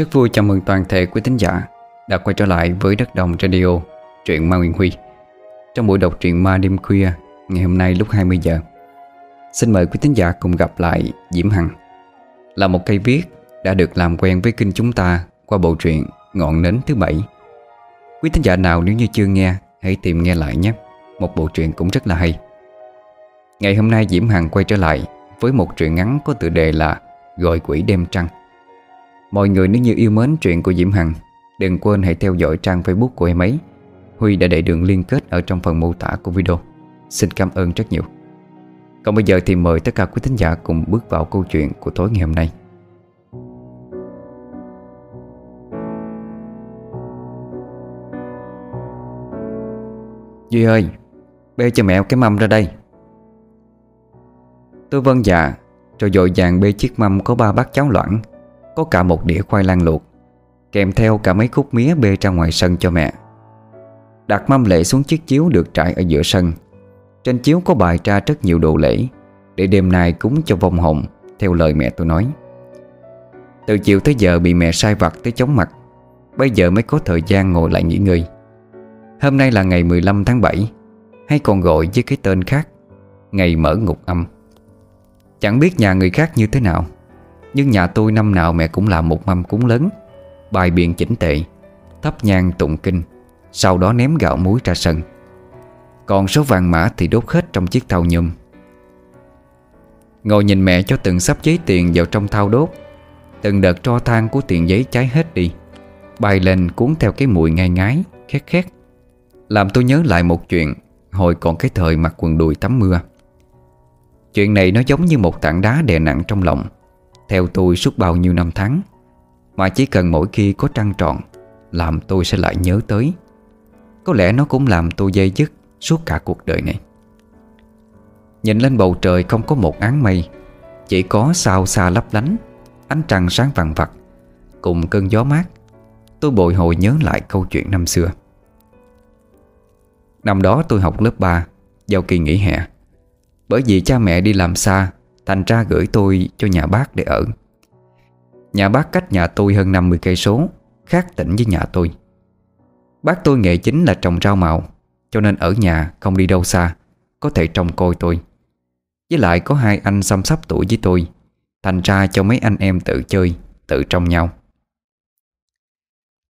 Rất vui chào mừng toàn thể quý thính giả đã quay trở lại với Đất Đồng Radio, truyện Ma Nguyên Huy. Trong buổi đọc truyện ma đêm khuya ngày hôm nay lúc 20 giờ. Xin mời quý thính giả cùng gặp lại Diễm Hằng. Là một cây viết đã được làm quen với kinh chúng ta qua bộ truyện Ngọn Nến thứ bảy. Quý thính giả nào nếu như chưa nghe, hãy tìm nghe lại nhé. Một bộ truyện cũng rất là hay. Ngày hôm nay Diễm Hằng quay trở lại với một truyện ngắn có tựa đề là Gọi quỷ đêm trăng. Mọi người nếu như yêu mến chuyện của Diễm Hằng, Đừng quên hãy theo dõi trang facebook của em ấy. Huy đã để đường liên kết ở trong phần mô tả của video. Xin cảm ơn rất nhiều. Còn bây giờ thì mời tất cả quý thính giả cùng bước vào câu chuyện của tối ngày hôm nay. Duy ơi, Bê cho mẹ cái mâm ra đây. Tôi vâng dạ Rồi dội vàng bê chiếc mâm có ba bát cháo loãng có cả một đĩa khoai lang luộc, Kèm theo cả mấy khúc mía bê ra ngoài sân cho mẹ. Đặt mâm lễ xuống chiếc chiếu được trải ở giữa sân. Trên chiếu có bài ra rất nhiều đồ lễ, Để đêm nay cúng cho vong hồn, Theo lời mẹ tôi nói. Từ chiều tới giờ bị mẹ sai vặt tới chóng mặt, Bây giờ mới có thời gian ngồi lại nghỉ ngơi. Hôm nay là ngày 15 tháng 7 Hay còn gọi với cái tên khác, Ngày mở ngục âm. Chẳng biết nhà người khác như thế nào nhưng nhà tôi năm nào mẹ cũng làm một mâm cúng lớn, Bài biện chỉnh tệ Thắp nhang tụng kinh, Sau đó ném gạo muối ra sân. Còn số vàng mã thì đốt hết trong chiếc thau nhôm. Ngồi nhìn mẹ cho từng sắp giấy tiền vào trong thau đốt, Từng đợt tro than của tiền giấy cháy hết đi, Bay lên cuốn theo cái mùi ngai ngái, Khét khét. Làm tôi nhớ lại một chuyện, Hồi còn cái thời mặc quần đùi tắm mưa. Chuyện này nó giống như một tảng đá đè nặng trong lòng theo tôi suốt bao nhiêu năm tháng, Mà chỉ cần mỗi khi có trăng tròn Làm tôi sẽ lại nhớ tới. Có lẽ nó cũng làm tôi dây dứt Suốt cả cuộc đời này. Nhìn lên bầu trời không có một áng mây, Chỉ có sao xa lấp lánh, Ánh trăng sáng vàng vặt, Cùng cơn gió mát. Tôi bồi hồi nhớ lại câu chuyện năm xưa. Năm đó tôi học lớp 3 Vào kỳ nghỉ hè. Bởi vì cha mẹ đi làm xa Thành ra gửi tôi cho nhà bác để ở. Nhà bác cách nhà tôi hơn 50 cây số, Khác tỉnh với nhà tôi. Bác tôi nghề chính là trồng rau màu, Cho nên ở nhà không đi đâu xa, Có thể trông coi tôi. Với lại có hai anh xăm sắp tuổi với tôi, Thành ra cho mấy anh em tự chơi, Tự trông nhau.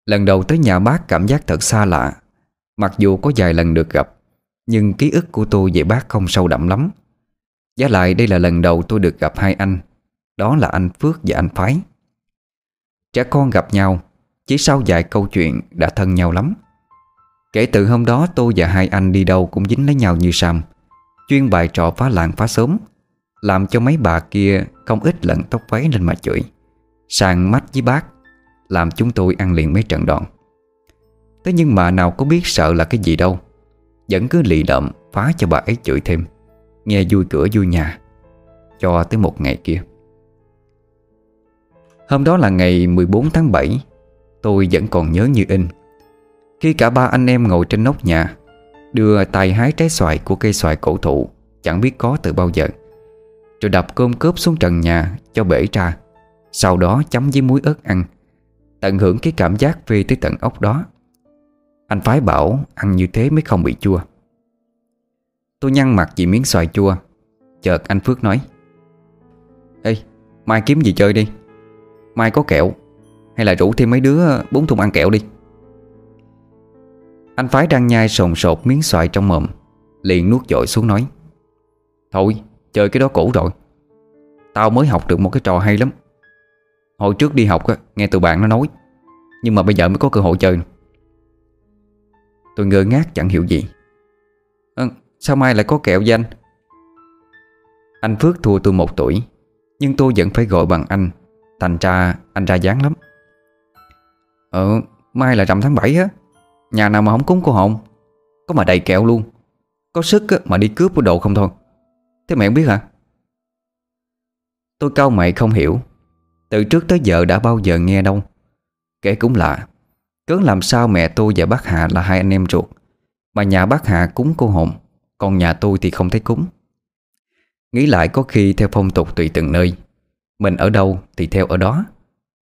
Lần đầu tới nhà bác cảm giác thật xa lạ, Mặc dù có vài lần được gặp, Nhưng ký ức của tôi về bác không sâu đậm lắm. Giá lại đây là lần đầu tôi được gặp hai anh. Đó là anh Phước và anh Phái. Trẻ con gặp nhau, Chỉ sau vài câu chuyện đã thân nhau lắm. Kể từ hôm đó tôi và hai anh đi đâu cũng dính lấy nhau như Sam Chuyên bài trò phá làng phá sớm Làm cho mấy bà kia không ít lận tóc váy lên mà chửi. Sàng mắt với bác, Làm chúng tôi ăn liền mấy trận đòn. Thế nhưng mà nào có biết sợ là cái gì đâu. Vẫn cứ lì đậm, phá cho bà ấy chửi thêm. Nghe vui cửa vui nhà, Cho tới một ngày kia. Hôm đó là ngày 14 tháng 7 Tôi vẫn còn nhớ như in. Khi cả ba anh em ngồi trên nóc nhà, Đưa tay hái trái xoài của cây xoài cổ thụ, Chẳng biết có từ bao giờ, Rồi đập cơm cướp xuống trần nhà Cho bể ra, Sau đó chấm với muối ớt ăn, Tận hưởng cái cảm giác phê tới tận ốc đó. Anh phái bảo ăn như thế mới không bị chua. Tôi nhăn mặt vì miếng xoài chua. Chợt anh Phước nói, Ê, mai kiếm gì chơi đi? Mai có kẹo, Hay là rủ thêm mấy đứa bốn thùng ăn kẹo đi? Anh Phái đang nhai sồn sột miếng xoài trong mồm, Liền nuốt dội xuống nói, Thôi, chơi cái đó cũ rồi. Tao mới học được một cái trò hay lắm. Hồi trước đi học nghe tụi bạn nó nói, Nhưng mà bây giờ mới có cơ hội chơi Tôi ngơ ngác chẳng hiểu gì. Sao mai lại có kẹo danh? anh Anh Phước thua tôi một tuổi, Nhưng tôi vẫn phải gọi bằng anh. Thành ra anh ra dáng lắm. Ờ Mai là rằm tháng 7 á. Nhà nào mà không cúng cô hồn Có mà đầy kẹo luôn. Có sức mà đi cướp của đồ không thôi. Thế mẹ không biết hả? Tôi cau mày không hiểu. Từ trước tới giờ đã bao giờ nghe đâu. Kể cũng lạ. Cớ làm sao mẹ tôi và bác Hà là hai anh em ruột, Mà nhà bác Hà cúng cô hồn còn nhà tôi thì không thấy cúng. Nghĩ lại có khi theo phong tục tùy từng nơi. Mình ở đâu thì theo ở đó.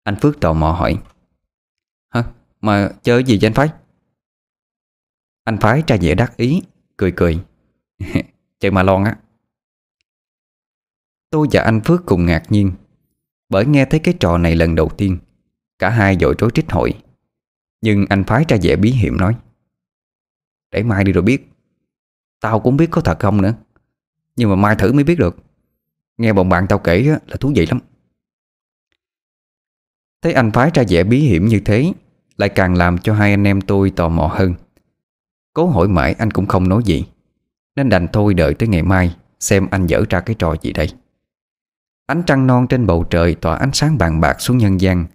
Anh Phước tò mò hỏi. Mà chơi gì vậy anh Phái? Anh Phái ra vẻ đắc ý Cười cười, Chơi mà lon á. Tôi và anh Phước cùng ngạc nhiên Bởi nghe thấy cái trò này lần đầu tiên. Cả hai dội trối trích hội. Nhưng anh Phái ra vẻ bí hiểm nói. Để mai đi rồi biết. Tao cũng biết có thật không nữa. Nhưng mà mai thử mới biết được. Nghe bọn bạn tao kể là thú vị lắm. Thấy anh phái ra vẻ bí hiểm như thế, Lại càng làm cho hai anh em tôi tò mò hơn. Cố hỏi mãi anh cũng không nói gì. Nên đành thôi đợi tới ngày mai, Xem anh dở ra cái trò gì đây. Ánh trăng non trên bầu trời Tỏa ánh sáng bàn bạc xuống nhân gian,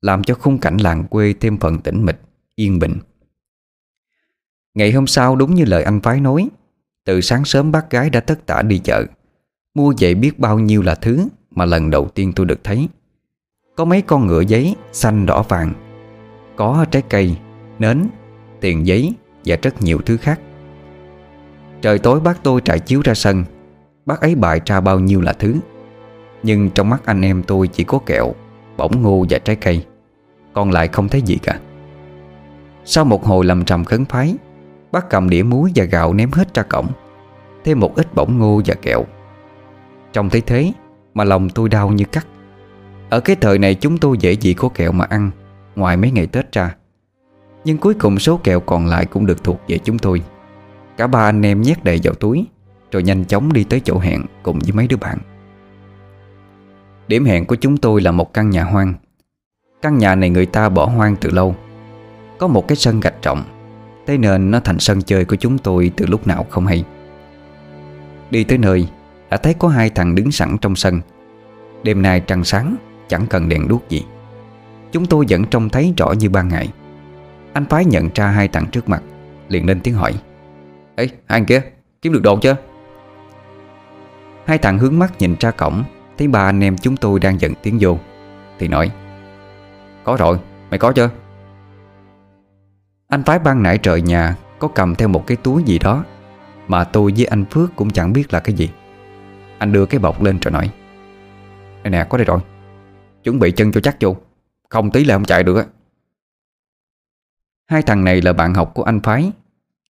Làm cho khung cảnh làng quê thêm phần tĩnh mịch, Yên bình. Ngày hôm sau đúng như lời anh phái nói từ sáng sớm bác gái đã tất tả đi chợ. Mua vậy biết bao nhiêu là thứ Mà lần đầu tiên tôi được thấy. Có mấy con ngựa giấy Xanh đỏ vàng Có trái cây, nến, tiền giấy Và rất nhiều thứ khác. Trời tối bác tôi trải chiếu ra sân. Bác ấy bại ra bao nhiêu là thứ. Nhưng trong mắt anh em tôi chỉ có kẹo Bỏng ngô và trái cây. Còn lại không thấy gì cả. Sau một hồi lầm trầm khấn phái Bác cầm đĩa muối và gạo ném hết ra cổng. Thêm một ít bỗng ngô và kẹo. Trông thấy thế, Mà lòng tôi đau như cắt. Ở cái thời này chúng tôi dễ gì có kẹo mà ăn, Ngoài mấy ngày Tết ra. Nhưng cuối cùng số kẹo còn lại Cũng được thuộc về chúng tôi. Cả ba anh em nhét đầy vào túi, Rồi nhanh chóng đi tới chỗ hẹn Cùng với mấy đứa bạn. Điểm hẹn của chúng tôi là một căn nhà hoang. Căn nhà này người ta bỏ hoang từ lâu. Có một cái sân gạch trọng Thế nên nó thành sân chơi của chúng tôi Từ lúc nào không hay. Đi tới nơi, đã thấy có hai thằng đứng sẵn trong sân. Đêm nay trăng sáng, Chẳng cần đèn đuốc gì. Chúng tôi vẫn trông thấy rõ như ban ngày. Anh phái nhận ra hai thằng trước mặt, Liền lên tiếng hỏi. Ê, hai anh kia, kiếm được đồ chưa? Hai thằng hướng mắt nhìn ra cổng, Thấy ba anh em chúng tôi đang dần tiến vô, Thì nói, Có rồi, mày có chưa? Anh phái ban nãy trời nhà Có cầm theo một cái túi gì đó, Mà tôi với anh Phước cũng chẳng biết là cái gì. Anh đưa cái bọc lên rồi nói, Đây nè, có đây rồi. Chuẩn bị chân cho chắc vô. Không tí là không chạy được á. Hai thằng này là bạn học của anh Phái.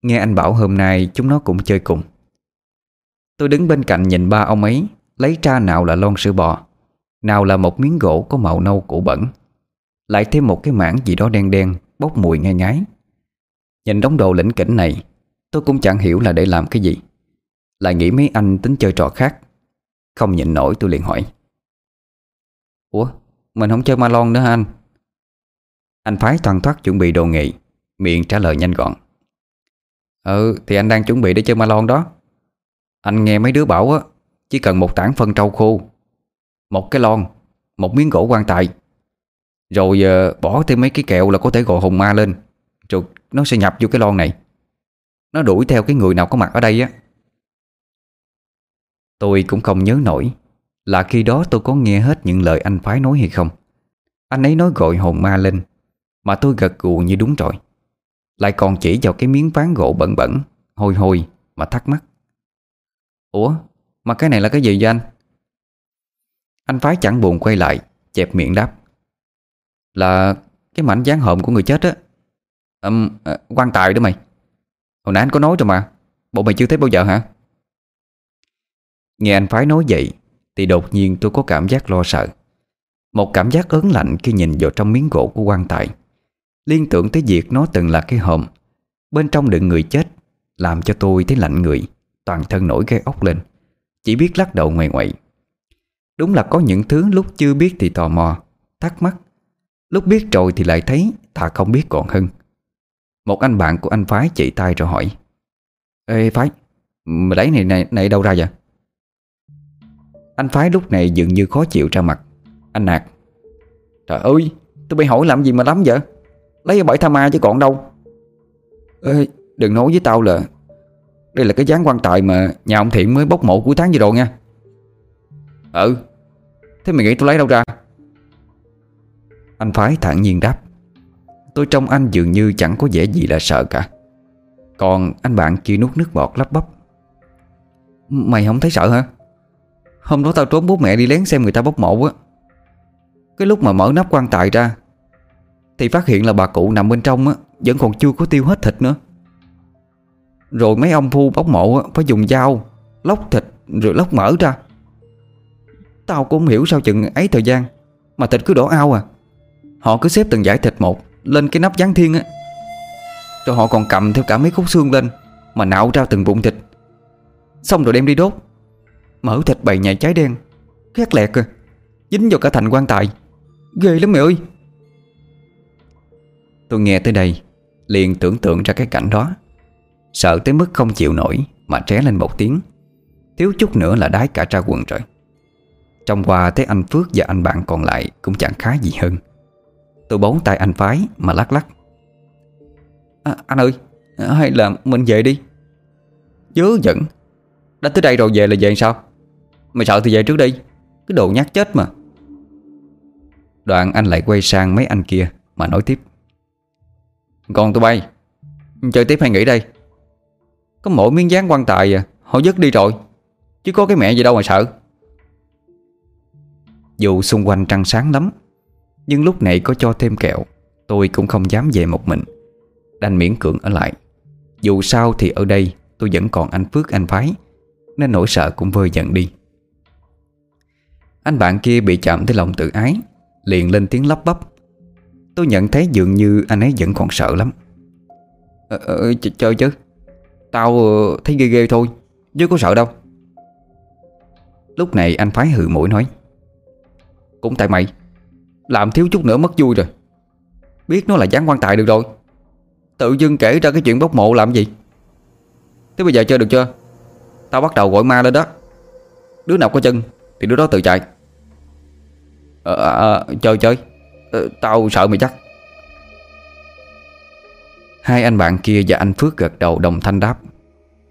Nghe anh bảo hôm nay chúng nó cũng chơi cùng. Tôi đứng bên cạnh nhìn ba ông ấy, Lấy ra nào là lon sữa bò, Nào là một miếng gỗ có màu nâu cũ bẩn. Lại thêm một cái mảng gì đó đen đen, Bốc mùi ngai ngái. Nhìn đống đồ lĩnh kỉnh này Tôi cũng chẳng hiểu là để làm cái gì. Lại nghĩ mấy anh tính chơi trò khác. Không nhịn nổi tôi liền hỏi. Ủa Mình không chơi ma lon nữa hả anh? Anh phái toàn thoát chuẩn bị đồ nghị Miệng trả lời nhanh gọn. Ừ thì anh đang chuẩn bị để chơi ma lon đó. Anh nghe mấy đứa bảo á Chỉ cần một tảng phân trâu khô Một cái lon Một miếng gỗ quan tài Rồi uh, bỏ thêm mấy cái kẹo là có thể gọi hồn ma lên. Rồi nó sẽ nhập vô cái lon này. Nó đuổi theo cái người nào có mặt ở đây á. Tôi cũng không nhớ nổi Là khi đó tôi có nghe hết những lời anh phái nói hay không. Anh ấy nói gọi hồn ma lên, Mà tôi gật gù như đúng rồi. Lại còn chỉ vào cái miếng ván gỗ bẩn bẩn, Hôi hôi mà thắc mắc. Ủa, mà cái này là cái gì vậy anh? Anh phái chẳng buồn quay lại, Chẹp miệng đáp. Là cái mảnh dáng hòm của người chết á um, uh, quan tài đó mày. Hồi nãy anh có nói rồi mà. Bộ mày chưa thấy bao giờ hả? Nghe anh Phái nói vậy Thì đột nhiên tôi có cảm giác lo sợ. Một cảm giác ớn lạnh khi nhìn vào trong miếng gỗ của quan tài. Liên tưởng tới việc nó từng là cái hòm. Bên trong đựng người chết Làm cho tôi thấy lạnh người Toàn thân nổi gai ốc lên. Chỉ biết lắc đầu ngoài ngoại. Đúng là có những thứ lúc chưa biết thì tò mò Thắc mắc. Lúc biết rồi thì lại thấy Thà không biết còn hơn. Một anh bạn của anh Phái chỉ tay rồi hỏi. Ê Phái Mày lấy này này, này đâu ra vậy? Anh Phái lúc này dường như khó chịu ra mặt. Anh nạt. Trời ơi tôi bị hỏi làm gì mà lắm vậy? Lấy ở bãi tha ma chứ còn đâu. Ê đừng nói với tao là Đây là cái dáng quan tài mà Nhà ông Thiện mới bốc mộ cuối tháng vừa rồi nha. Ừ Thế mày nghĩ tôi lấy đâu ra? Anh Phái thản nhiên đáp. Tôi trong anh dường như chẳng có vẻ gì là sợ cả. Còn anh bạn kia nuốt nước bọt lắp bắp. Mày không thấy sợ hả? Hôm đó tao trốn bố mẹ đi lén xem người ta bốc mộ á. Cái lúc mà mở nắp quan tài ra Thì phát hiện là bà cụ nằm bên trong á Vẫn còn chưa có tiêu hết thịt nữa. Rồi mấy ông phu bóc mộ á, Phải dùng dao Lóc thịt rồi lóc mỡ ra. Tao cũng không hiểu sao chừng ấy thời gian Mà thịt cứ đổ ao à. Họ cứ xếp từng giải thịt một. Lên cái nắp gián thiên á. Rồi họ còn cầm theo cả mấy khúc xương lên, Mà nạo ra từng bụng thịt. Xong rồi đem đi đốt. Mỡ thịt bầy nhảy cháy đen, Khét lẹt à Dính vào cả thành quan tài. Ghê lắm mẹ ơi. Tôi nghe tới đây, Liền tưởng tượng ra cái cảnh đó. Sợ tới mức không chịu nổi, Mà tré lên một tiếng. Thiếu chút nữa là đái cả ra quần rồi. Trong qua thấy anh Phước và anh bạn còn lại Cũng chẳng khá gì hơn. Tôi bấu tay anh Phái mà lắc lắc. À, Anh ơi Hay là mình về đi. Dớ dẫn Đã tới đây rồi về là về sao? Mày sợ thì về trước đi Cái đồ nhát chết mà. Đoạn anh lại quay sang mấy anh kia Mà nói tiếp. Còn tụi bay. Chơi tiếp hay nghỉ đây? Có mỗi miếng dáng quan tài à. Họ dứt đi rồi. Chứ có cái mẹ gì đâu mà sợ. Dù xung quanh trăng sáng lắm nhưng lúc này có cho thêm kẹo Tôi cũng không dám về một mình. Đành miễn cưỡng ở lại. Dù sao thì ở đây tôi vẫn còn anh Phước anh Phái Nên nỗi sợ cũng vơi dần đi. Anh bạn kia bị chạm tới lòng tự ái Liền lên tiếng lắp bắp. Tôi nhận thấy dường như anh ấy vẫn còn sợ lắm. Ờ, ờ, Chơi chứ. Tao ờ, thấy ghê ghê thôi Chứ có sợ đâu. Lúc này anh phái hừ mũi nói Cũng tại mày. Làm thiếu chút nữa mất vui rồi. Biết nó là gián quan tài được rồi. Tự dưng kể ra cái chuyện bốc mộ làm gì? Thế bây giờ chơi được chưa? Tao bắt đầu gọi ma lên đó. Đứa nào có chân Thì đứa đó tự chạy. À, à, chơi chơi. À, Tao sợ mày chắc. Hai anh bạn kia và anh Phước gật đầu đồng thanh đáp.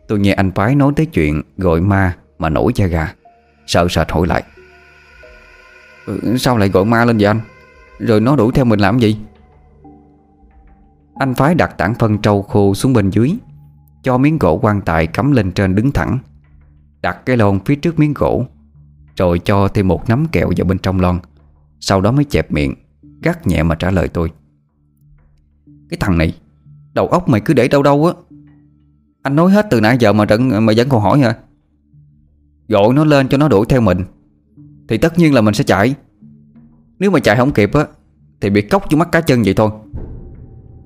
Tôi nghe anh Phái nói tới chuyện gọi ma mà nổi da gà. Sợ sệt hỏi lại. Ừ, sao lại gọi ma lên vậy anh? Rồi nó đuổi theo mình làm gì? Anh Phái đặt tảng phân trâu khô xuống bên dưới, Cho miếng gỗ quan tài cắm lên trên đứng thẳng. Đặt cái lon phía trước miếng gỗ, Rồi cho thêm một nắm kẹo vào bên trong lon. Sau đó mới chẹp miệng, Gắt nhẹ mà trả lời tôi. Cái thằng này, Đầu óc mày cứ để đâu đâu á. Anh nói hết từ nãy giờ mà trận mà vẫn còn hỏi hả? Gọi nó lên cho nó đuổi theo mình. Thì tất nhiên là mình sẽ chạy. Nếu mà chạy không kịp á Thì bị cốc vô mắt cá chân vậy thôi.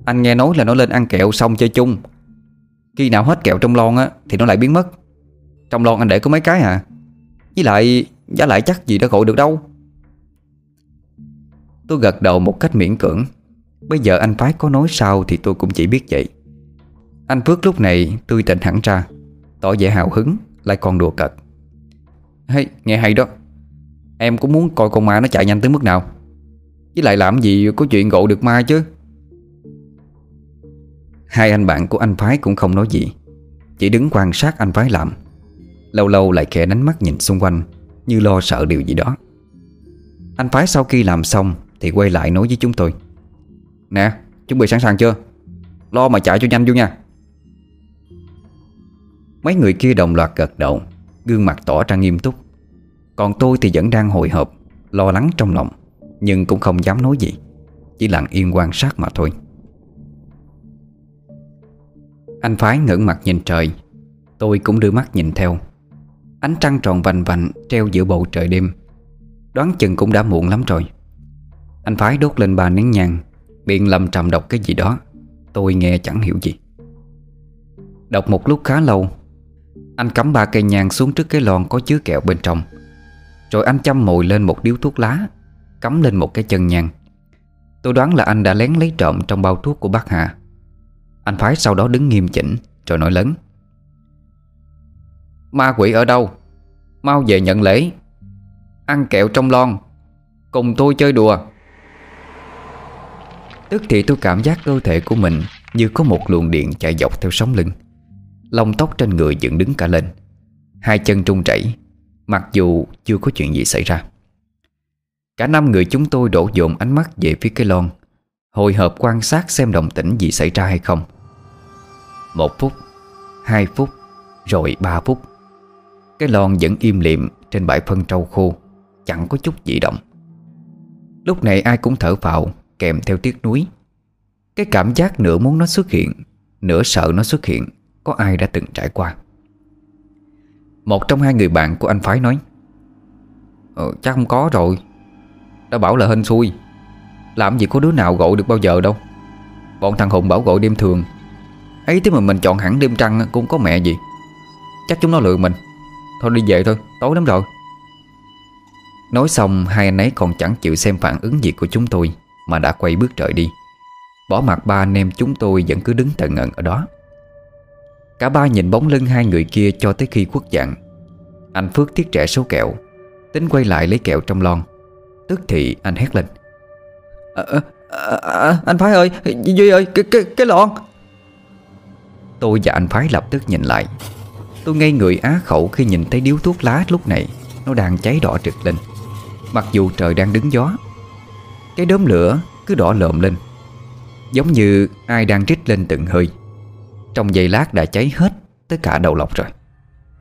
Anh nghe nói là nó lên ăn kẹo xong chơi chung. Khi nào hết kẹo trong lon á Thì nó lại biến mất. Trong lon anh để có mấy cái à. Với lại Giá lại chắc gì đã gọi được đâu. Tôi gật đầu một cách miễn cưỡng. Bây giờ anh Phái có nói sao Thì tôi cũng chỉ biết vậy. Anh Phước lúc này tươi tỉnh hẳn ra Tỏ vẻ hào hứng Lại còn đùa cợt. Hey, nghe hay đó. Em cũng muốn coi con ma nó chạy nhanh tới mức nào? Với lại làm gì có chuyện gộ được ma chứ? Hai anh bạn của anh Phái cũng không nói gì. Chỉ đứng quan sát anh Phái làm. Lâu lâu lại khẽ đánh mắt nhìn xung quanh, Như lo sợ điều gì đó. Anh Phái sau khi làm xong thì quay lại nói với chúng tôi. Nè, chuẩn bị sẵn sàng chưa? Lo mà chạy cho nhanh vô nha. Mấy người kia đồng loạt gật đầu, Gương mặt tỏ ra nghiêm túc. Còn tôi thì vẫn đang hồi hộp, Lo lắng trong lòng, Nhưng cũng không dám nói gì, Chỉ lặng yên quan sát mà thôi. Anh Phái ngẩng mặt nhìn trời, Tôi cũng đưa mắt nhìn theo. Ánh trăng tròn vành vành Treo giữa bầu trời đêm, Đoán chừng cũng đã muộn lắm rồi. Anh Phái đốt lên ba nén nhang Biện lầm trầm đọc cái gì đó, Tôi nghe chẳng hiểu gì. Đọc một lúc khá lâu, Anh cắm ba cây nhang xuống trước cái lon có chứa kẹo bên trong. Rồi anh chăm mồi lên một điếu thuốc lá, Cắm lên một cái chân nhang. Tôi đoán là anh đã lén lấy trộm trong bao thuốc của bác Hà. Anh Phái sau đó đứng nghiêm chỉnh, Rồi nói lớn. Ma quỷ ở đâu? Mau về nhận lễ. Ăn kẹo trong lon. Cùng tôi chơi đùa. Tức thì tôi cảm giác cơ thể của mình Như có một luồng điện chạy dọc theo sóng lưng. Lông tóc trên người dựng đứng cả lên. Hai chân trung chảy. Mặc dù chưa có chuyện gì xảy ra. Cả năm người chúng tôi đổ dồn ánh mắt về phía cái lon, Hồi hộp quan sát xem đồng tĩnh gì xảy ra hay không. Một phút, Hai phút, Rồi ba phút. Cái lon vẫn im liệm trên bãi phân trâu khô, Chẳng có chút dị động. Lúc này ai cũng thở phào, Kèm theo tiếc nuối. Cái cảm giác nửa muốn nó xuất hiện, Nửa sợ nó xuất hiện, Có ai đã từng trải qua. Một trong hai người bạn của anh Phái nói ờ, Chắc không có rồi. Đã bảo là hên xui. Làm gì có đứa nào gọi được bao giờ đâu. Bọn thằng Hùng bảo gọi đêm thường. Ấy thế mà mình chọn hẳn đêm trăng Cũng có mẹ gì. Chắc chúng nó lừa mình. Thôi đi về thôi, tối lắm rồi. Nói xong hai anh ấy còn chẳng chịu xem phản ứng gì của chúng tôi Mà đã quay bước rời đi. Bỏ mặt ba anh em chúng tôi vẫn cứ đứng tận ngẩn ở đó. Cả ba nhìn bóng lưng hai người kia cho tới khi khuất dạng. Anh Phước tiếc trẻ số kẹo Tính quay lại lấy kẹo trong lon. Tức thì anh hét lên. À, à, à, Anh Phái ơi Duy ơi cái, cái, cái lon. Tôi và anh Phái lập tức nhìn lại. Tôi ngây người á khẩu khi nhìn thấy điếu thuốc lá lúc này Nó đang cháy đỏ trực lên. Mặc dù trời đang đứng gió Cái đốm lửa cứ đỏ lợm lên Giống như ai đang rít lên từng hơi. Trong giây lát đã cháy hết Tới cả đầu lọc rồi.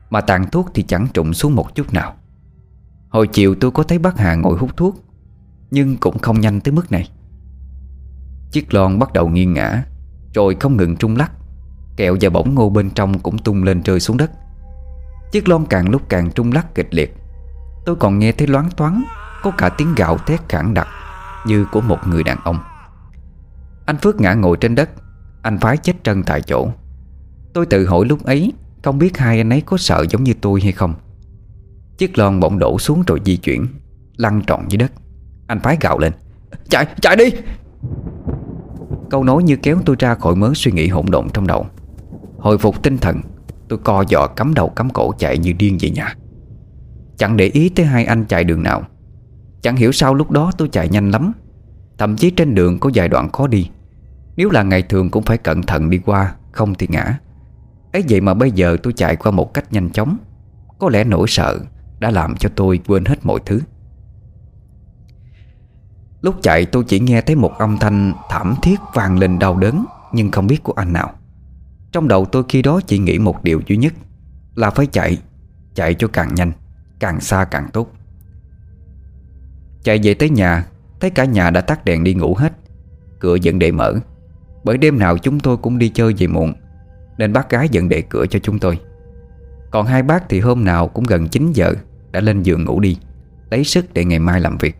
Mà tàn thuốc thì chẳng trụng xuống một chút nào. Hồi chiều tôi có thấy bác Hà ngồi hút thuốc, Nhưng cũng không nhanh tới mức này. Chiếc lon bắt đầu nghiêng ngã Rồi không ngừng trung lắc, Kẹo và bỗng ngô bên trong cũng tung lên rơi xuống đất. Chiếc lon càng lúc càng trung lắc kịch liệt. Tôi còn nghe thấy loáng thoáng Có cả tiếng gạo thét khẳng đặc Như của một người đàn ông. Anh Phước ngã ngồi trên đất, Anh phái chết trân tại chỗ. Tôi tự hỏi lúc ấy Không biết hai anh ấy có sợ giống như tôi hay không. Chiếc lon bỗng đổ xuống rồi di chuyển Lăn trọn dưới đất. Anh phái gạo lên Chạy, chạy đi! Câu nói như kéo tôi ra khỏi mớ suy nghĩ hỗn độn trong đầu. Hồi phục tinh thần Tôi co giò cắm đầu cắm cổ chạy như điên về nhà. Chẳng để ý tới hai anh chạy đường nào. Chẳng hiểu sao lúc đó tôi chạy nhanh lắm. Thậm chí trên đường có vài đoạn khó đi. Nếu là ngày thường cũng phải cẩn thận đi qua Không thì ngã ấy vậy mà bây giờ tôi chạy qua một cách nhanh chóng? Có lẽ nỗi sợ Đã làm cho tôi quên hết mọi thứ. Lúc chạy tôi chỉ nghe thấy một âm thanh thảm thiết vang lên đau đớn, Nhưng không biết của anh nào. Trong đầu tôi khi đó chỉ nghĩ một điều duy nhất, Là phải chạy Chạy cho càng nhanh, Càng xa càng tốt. Chạy về tới nhà, Thấy cả nhà đã tắt đèn đi ngủ hết. Cửa vẫn để mở. Bởi đêm nào chúng tôi cũng đi chơi về muộn. Nên bác gái vẫn để cửa cho chúng tôi. Còn hai bác thì hôm nào cũng gần 9 giờ Đã lên giường ngủ đi, Lấy sức để ngày mai làm việc.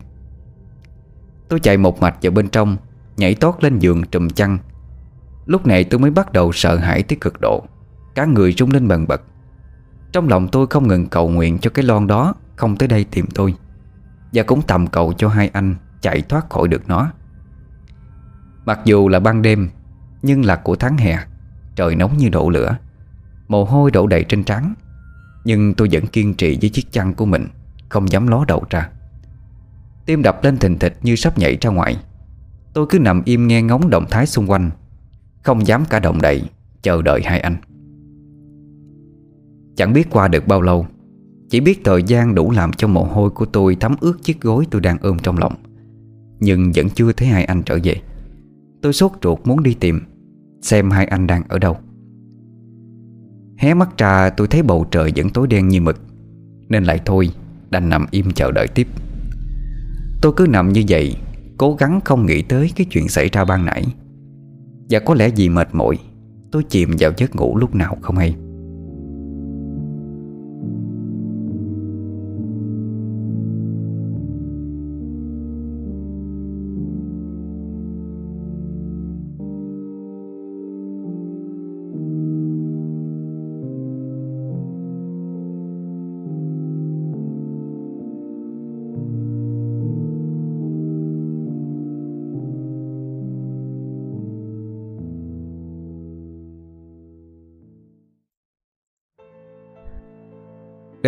Tôi chạy một mạch vào bên trong, Nhảy tót lên giường trùm chăn. Lúc này tôi mới bắt đầu sợ hãi tới cực độ, Cả người rung lên bần bật. Trong lòng tôi không ngừng cầu nguyện cho cái lon đó Không tới đây tìm tôi, Và cũng tầm cầu cho hai anh Chạy thoát khỏi được nó. Mặc dù là ban đêm, Nhưng là của tháng hè Trời nóng như đổ lửa. Mồ hôi đổ đầy trên trán. Nhưng tôi vẫn kiên trì với chiếc chăn của mình, Không dám ló đầu ra. Tim đập lên thình thịch như sắp nhảy ra ngoài. Tôi cứ nằm im nghe ngóng động thái xung quanh, Không dám cả động đậy, Chờ đợi hai anh. Chẳng biết qua được bao lâu, Chỉ biết thời gian đủ làm cho mồ hôi của tôi Thấm ướt chiếc gối tôi đang ôm trong lòng. Nhưng vẫn chưa thấy hai anh trở về. Tôi sốt ruột muốn đi tìm Xem hai anh đang ở đâu. Hé mắt ra, tôi thấy bầu trời vẫn tối đen như mực, Nên lại thôi, Đành nằm im chờ đợi tiếp. Tôi cứ nằm như vậy, Cố gắng không nghĩ tới cái chuyện xảy ra ban nãy. Và có lẽ vì mệt mỏi, Tôi chìm vào giấc ngủ lúc nào không hay.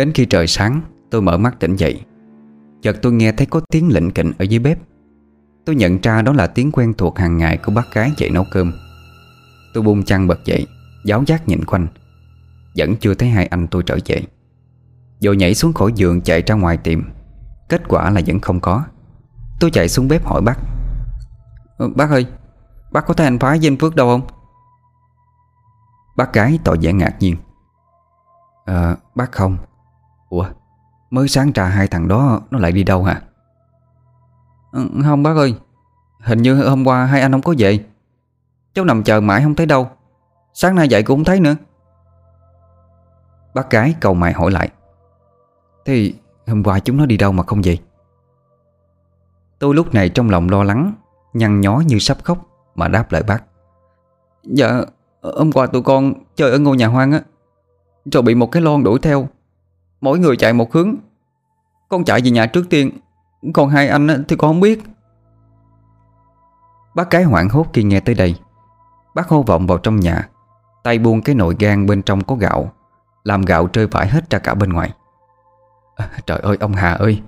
Đến khi trời sáng Tôi mở mắt tỉnh dậy. Chợt tôi nghe thấy có tiếng lệnh kịnh ở dưới bếp. Tôi nhận ra đó là tiếng quen thuộc hàng ngày của bác gái dậy nấu cơm. Tôi buông chăn bật dậy Giáo giác nhìn quanh. Vẫn chưa thấy hai anh tôi trở về. Rồi nhảy xuống khỏi giường chạy ra ngoài tìm Kết quả là vẫn không có. Tôi chạy xuống bếp hỏi bác. Ờ, bác ơi Bác có thấy anh Phái với anh Phước đâu không? Bác gái tỏ vẻ ngạc nhiên. À, bác không. Ủa, Mới sáng trà hai thằng đó, Nó lại đi đâu hả? Ừ, không bác ơi, Hình như hôm qua hai anh không có về. Cháu nằm chờ mãi không thấy đâu. Sáng nay dậy cũng không thấy nữa. Bác gái cầu mày hỏi lại. Thì hôm qua chúng nó đi đâu mà không về? Tôi lúc này trong lòng lo lắng, Nhăn nhó như sắp khóc Mà đáp lại bác. Dạ hôm qua tụi con chơi ở ngôi nhà hoang á, Rồi bị một cái lon đuổi theo. Mỗi người chạy một hướng. Con chạy về nhà trước tiên. Còn hai anh thì con không biết. Bác cái hoảng hốt khi nghe tới đây. Bác hô vọng vào trong nhà. Tay buông cái nồi gan bên trong có gạo. Làm gạo rơi vãi hết ra cả bên ngoài. À, Trời ơi ông Hà ơi.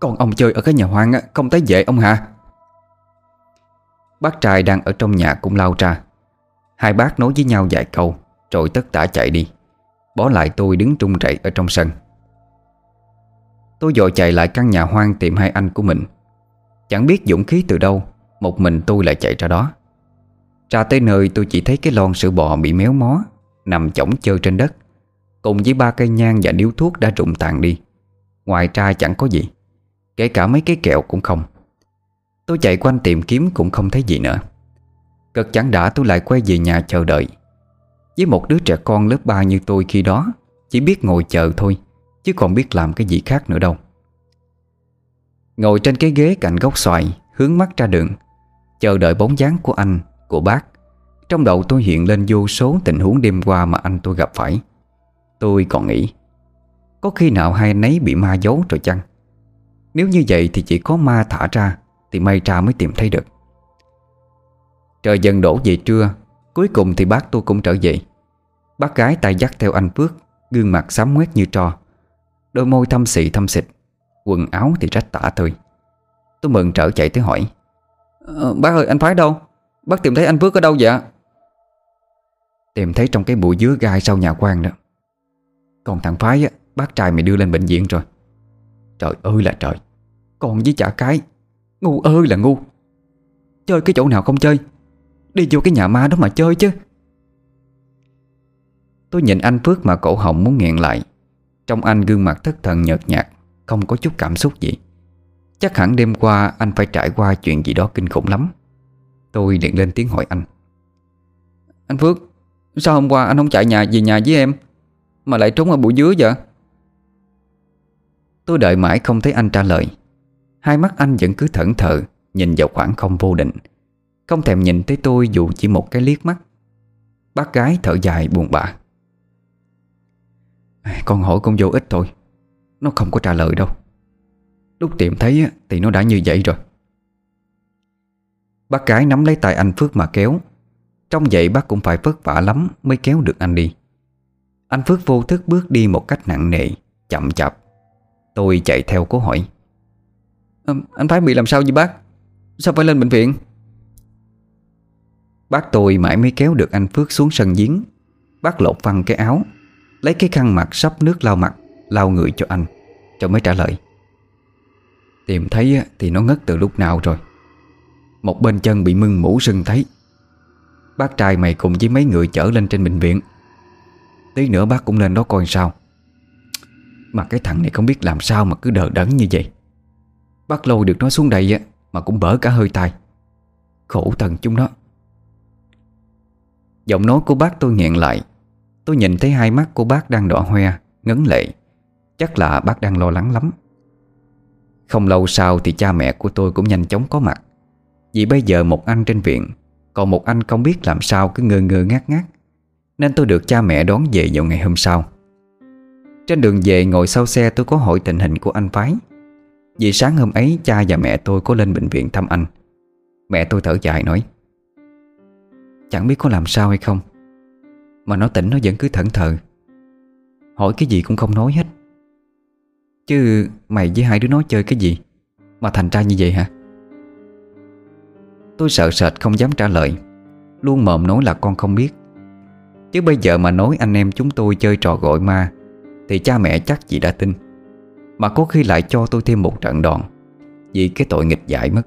Con ông chơi ở cái nhà hoang á Không thấy dễ ông Hà. Bác trai đang ở trong nhà cũng lao ra. Hai bác nói với nhau vài câu Rồi tất tả chạy đi. Bỏ lại tôi đứng trung chạy ở trong sân. Tôi dội chạy lại căn nhà hoang tìm hai anh của mình. Chẳng biết dũng khí từ đâu, Một mình tôi lại chạy ra đó. Ra tới nơi tôi chỉ thấy cái lon sữa bò bị méo mó, Nằm chỏng chơ trên đất, Cùng với ba cây nhang và điếu thuốc đã rụng tàn đi. Ngoài ra chẳng có gì, Kể cả mấy cái kẹo cũng không. Tôi chạy quanh tìm kiếm cũng không thấy gì nữa. Cực chẳng đã tôi lại quay về nhà chờ đợi. Với một đứa trẻ con lớp 3 như tôi khi đó, Chỉ biết ngồi chờ thôi. Chứ còn biết làm cái gì khác nữa đâu. Ngồi trên cái ghế cạnh gốc xoài Hướng mắt ra đường Chờ đợi bóng dáng của anh, của bác. Trong đầu tôi hiện lên vô số tình huống đêm qua mà anh tôi gặp phải. Tôi còn nghĩ Có khi nào hai anh ấy bị ma giấu rồi chăng? Nếu như vậy thì chỉ có ma thả ra Thì may ra mới tìm thấy được. Trời dần đổ về trưa Cuối cùng thì bác tôi cũng trở về. Bác gái tay dắt theo anh Phước Gương mặt xám ngoét như trò Đôi môi thâm xị thâm xịt. Quần áo thì rách tả tươi Tôi mừng trở chạy tới hỏi à, Bác ơi anh Phái đâu? Bác tìm thấy anh Phước ở đâu vậy? Tìm thấy trong cái bụi dứa gai sau nhà quan đó. Còn thằng Phái á Bác trai mày đưa lên bệnh viện rồi. Trời ơi là trời. Còn với chả cái Ngu ơi là ngu. Chơi cái chỗ nào không chơi Đi vô cái nhà ma đó mà chơi chứ. Tôi nhìn anh Phước mà cổ họng muốn nghẹn lại. Trong anh gương mặt thất thần nhợt nhạt, Không có chút cảm xúc gì. Chắc hẳn đêm qua anh phải trải qua chuyện gì đó kinh khủng lắm. Tôi điện lên tiếng hỏi anh. Anh Phước, Sao hôm qua anh không chạy nhà, về nhà với em? Mà lại trốn ở bụi dứa vậy? Tôi đợi mãi không thấy anh trả lời. Hai mắt anh vẫn cứ thẫn thờ, Nhìn vào khoảng không vô định. Không thèm nhìn tới tôi dù chỉ một cái liếc mắt. Bác gái thở dài buồn bã. Con hỏi con vô ích thôi. Nó không có trả lời đâu. Lúc tìm thấy thì nó đã như vậy rồi. Bác gái nắm lấy tay anh Phước mà kéo. Trong vậy bác cũng phải vất vả lắm Mới kéo được anh đi. Anh Phước vô thức bước đi một cách nặng nề Chậm chạp. Tôi chạy theo cố hỏi. À, Anh Phái bị làm sao vậy bác? Sao phải lên bệnh viện? Bác tôi mãi mới kéo được anh Phước xuống sân giếng. Bác lột phăng cái áo. Lấy cái khăn mặt sắp nước lau mặt, Lau người cho anh, Cho mới trả lời. Tìm thấy thì nó ngất từ lúc nào rồi. Một bên chân bị mưng mũ sưng thấy. Bác trai mày cùng với mấy người chở lên trên bệnh viện. Tí nữa bác cũng lên đó coi sao. Mà cái thằng này không biết làm sao mà cứ đờ đẫn như vậy. Bác lôi được nó xuống đây á, Mà cũng bở cả hơi tai. Khổ thần chúng nó. Giọng nói của bác tôi nghẹn lại. Tôi nhìn thấy hai mắt của bác đang đỏ hoe, Ngấn lệ. Chắc là bác đang lo lắng lắm. Không lâu sau thì cha mẹ của tôi cũng nhanh chóng có mặt. Vì bây giờ một anh trên viện, Còn một anh không biết làm sao cứ ngơ ngơ ngác ngác. Nên tôi được cha mẹ đón về vào ngày hôm sau. Trên đường về ngồi sau xe tôi có hỏi tình hình của anh Phái. Vì sáng hôm ấy, cha và mẹ tôi có lên bệnh viện thăm anh. Mẹ tôi thở dài nói, Chẳng biết có làm sao hay không. Mà nó tỉnh nó vẫn cứ thẫn thờ. Hỏi cái gì cũng không nói hết. Chứ mày với hai đứa nó chơi cái gì Mà thành ra như vậy hả? Tôi sợ sệt không dám trả lời. Luôn mồm nói là con không biết. Chứ bây giờ mà nói anh em chúng tôi chơi trò gọi ma, Thì cha mẹ chắc chị đã tin. Mà có khi lại cho tôi thêm một trận đòn, Vì cái tội nghịch dại mất.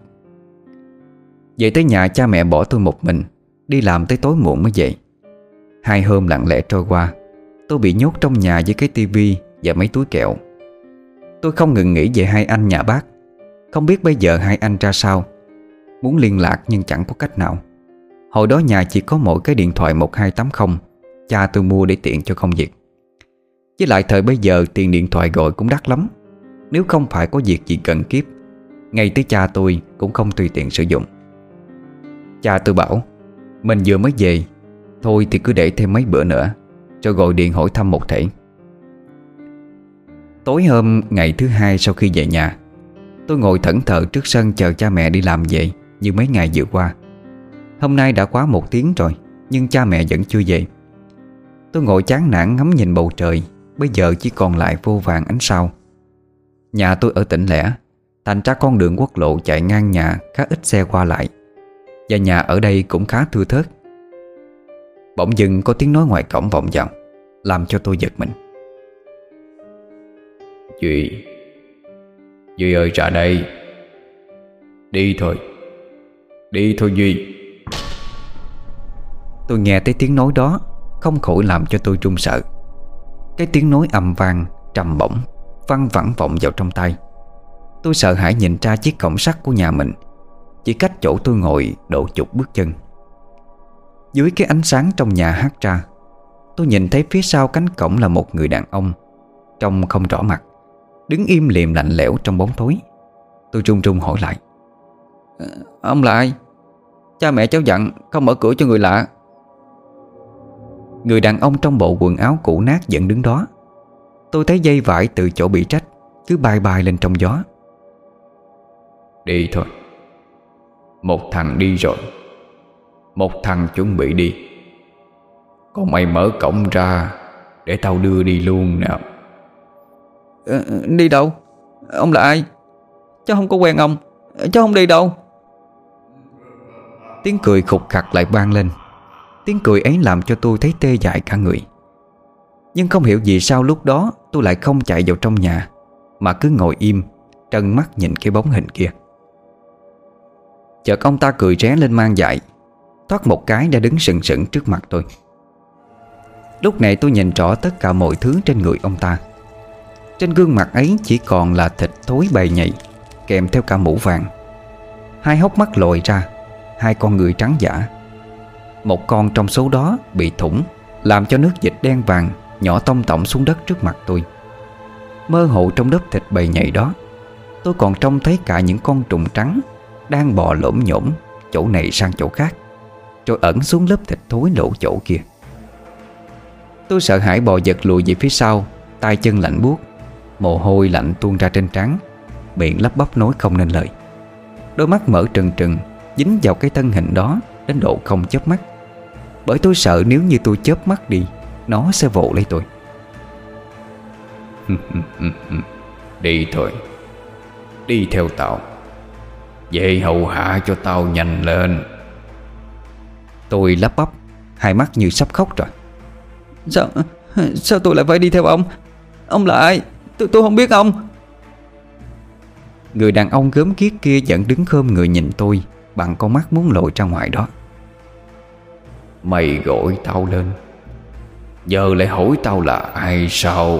Về tới nhà cha mẹ bỏ tôi một mình, Đi làm tới tối muộn mới về. Hai hôm lặng lẽ trôi qua, Tôi bị nhốt trong nhà với cái tivi Và mấy túi kẹo. Tôi không ngừng nghĩ về hai anh nhà bác. Không biết bây giờ hai anh ra sao. Muốn liên lạc nhưng chẳng có cách nào. Hồi đó nhà chỉ có mỗi cái điện thoại 1280 Cha tôi mua để tiện cho công việc. Với lại thời bây giờ tiền điện thoại gọi cũng đắt lắm. Nếu không phải có việc gì cần kiếp, Ngay tới cha tôi cũng không tùy tiện sử dụng. Cha tôi bảo, Mình vừa mới về Thôi thì cứ để thêm mấy bữa nữa, Cho gọi điện hỏi thăm một thể. Tối hôm, ngày thứ hai sau khi về nhà, Tôi ngồi thẫn thờ trước sân chờ cha mẹ đi làm về Như mấy ngày vừa qua. Hôm nay đã quá một tiếng rồi, Nhưng cha mẹ vẫn chưa về. Tôi ngồi chán nản ngắm nhìn bầu trời, Bây giờ chỉ còn lại vô vàng ánh sao. Nhà tôi ở tỉnh lẻ, Thành ra con đường quốc lộ chạy ngang nhà Khá ít xe qua lại. Và nhà ở đây cũng khá thưa thớt. Bỗng dưng có tiếng nói ngoài cổng vọng vào, Làm cho tôi giật mình. Duy Duy ơi, ra đây. Đi thôi Đi thôi Duy. Tôi nghe thấy tiếng nói đó, Không khỏi làm cho tôi run sợ. Cái tiếng nói ầm vang, Trầm bổng, Văng vẳng vọng vào trong tay Tôi sợ hãi nhìn ra chiếc cổng sắt của nhà mình. Chỉ cách chỗ tôi ngồi độ chục bước chân. Dưới cái ánh sáng trong nhà hát ra, Tôi nhìn thấy phía sau cánh cổng là một người đàn ông, Trông không rõ mặt, Đứng im liềm lạnh lẽo trong bóng tối. Tôi run run hỏi lại ờ, Ông là ai? Cha mẹ cháu dặn không mở cửa cho người lạ. Người đàn ông trong bộ quần áo cũ nát vẫn đứng đó. Tôi thấy dây vải từ chỗ bị trách Cứ bay bay lên trong gió. Đi thôi. Một thằng đi rồi. Một thằng chuẩn bị đi. Còn mày mở cổng ra Để tao đưa đi luôn nào ờ, Đi đâu? Ông là ai? Cháu không có quen ông. Cháu không đi đâu. Tiếng cười khục khặt lại vang lên. Tiếng cười ấy làm cho tôi thấy tê dại cả người. Nhưng không hiểu vì sao lúc đó Tôi lại không chạy vào trong nhà Mà cứ ngồi im Trân mắt nhìn cái bóng hình kia. Chợt ông ta cười ré lên mang dại Thoát một cái đã đứng sừng sững trước mặt tôi. Lúc này tôi nhìn rõ tất cả mọi thứ trên người ông ta. Trên gương mặt ấy chỉ còn là thịt thối bầy nhầy, Kèm theo cả mũ vàng. Hai hốc mắt lồi ra, Hai con người trắng giả. Một con trong số đó bị thủng, Làm cho nước dịch đen vàng Nhỏ tông tổng xuống đất trước mặt tôi. Mơ hồ trong lớp thịt bầy nhầy đó, Tôi còn trông thấy cả những con trùng trắng Đang bò lổm nhổm Chỗ này sang chỗ khác. Rồi ẩn xuống lớp thịt thối lỗ chỗ kia. Tôi sợ hãi bò giật lùi về phía sau, tay chân lạnh buốt, Mồ hôi lạnh tuôn ra trên trán, Miệng lắp bắp nói không nên lời. Đôi mắt mở trừng trừng, Dính vào cái thân hình đó, Đến độ không chớp mắt. Bởi tôi sợ nếu như tôi chớp mắt đi, Nó sẽ vỗ lấy tôi. Đi thôi. Đi theo tao. Về hậu hạ cho tao nhanh lên. Tôi lắp bắp. Hai mắt như sắp khóc rồi. Sao Sao tôi lại phải đi theo ông? Ông là ai? Tôi, tôi không biết ông. Người đàn ông gớm kiết kia vẫn đứng khơm người nhìn tôi Bằng con mắt muốn lội ra ngoài đó. Mày gọi tao lên. Giờ lại hỏi tao là ai sao?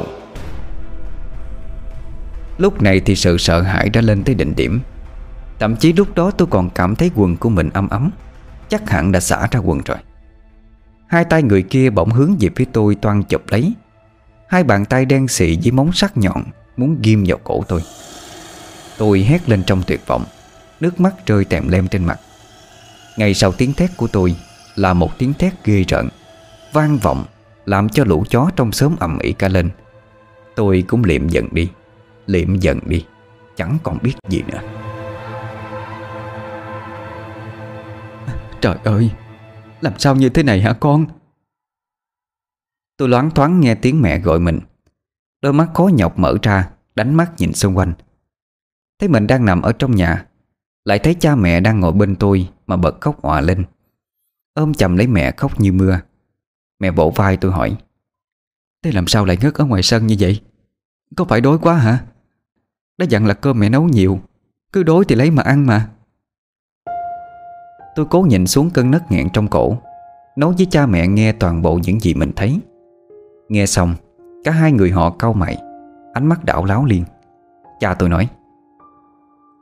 Lúc này thì sự sợ hãi đã lên tới đỉnh điểm. Thậm chí lúc đó tôi còn cảm thấy quần của mình ấm ấm Chắc hẳn đã xả ra quần rồi. Hai tay người kia bỗng hướng về phía tôi toan chụp lấy. Hai bàn tay đen xị với móng sắc nhọn Muốn ghim vào cổ tôi. Tôi hét lên trong tuyệt vọng, Nước mắt rơi tèm lem trên mặt. Ngay sau tiếng thét của tôi là một tiếng thét ghê rợn, Vang vọng, Làm cho lũ chó trong xóm ầm ĩ cả lên. Tôi cũng liệm giận đi, Liệm giận đi, Chẳng còn biết gì nữa. Trời ơi, Làm sao như thế này hả con? Tôi loáng thoáng nghe tiếng mẹ gọi mình. Đôi mắt khó nhọc mở ra, Đánh mắt nhìn xung quanh. Thấy mình đang nằm ở trong nhà, Lại thấy cha mẹ đang ngồi bên tôi Mà bật khóc òa lên. Ôm chầm lấy mẹ khóc như mưa. Mẹ vỗ vai tôi hỏi, Thế làm sao lại ngất ở ngoài sân như vậy? Có phải đói quá hả? Đã dặn là cơm mẹ nấu nhiều, Cứ đói thì lấy mà ăn mà. Tôi cố nhìn xuống cơn nấc nghẹn trong cổ Nói với cha mẹ nghe toàn bộ những gì mình thấy. Nghe xong Cả hai người họ cau mày Ánh mắt đảo láo liền. Cha tôi nói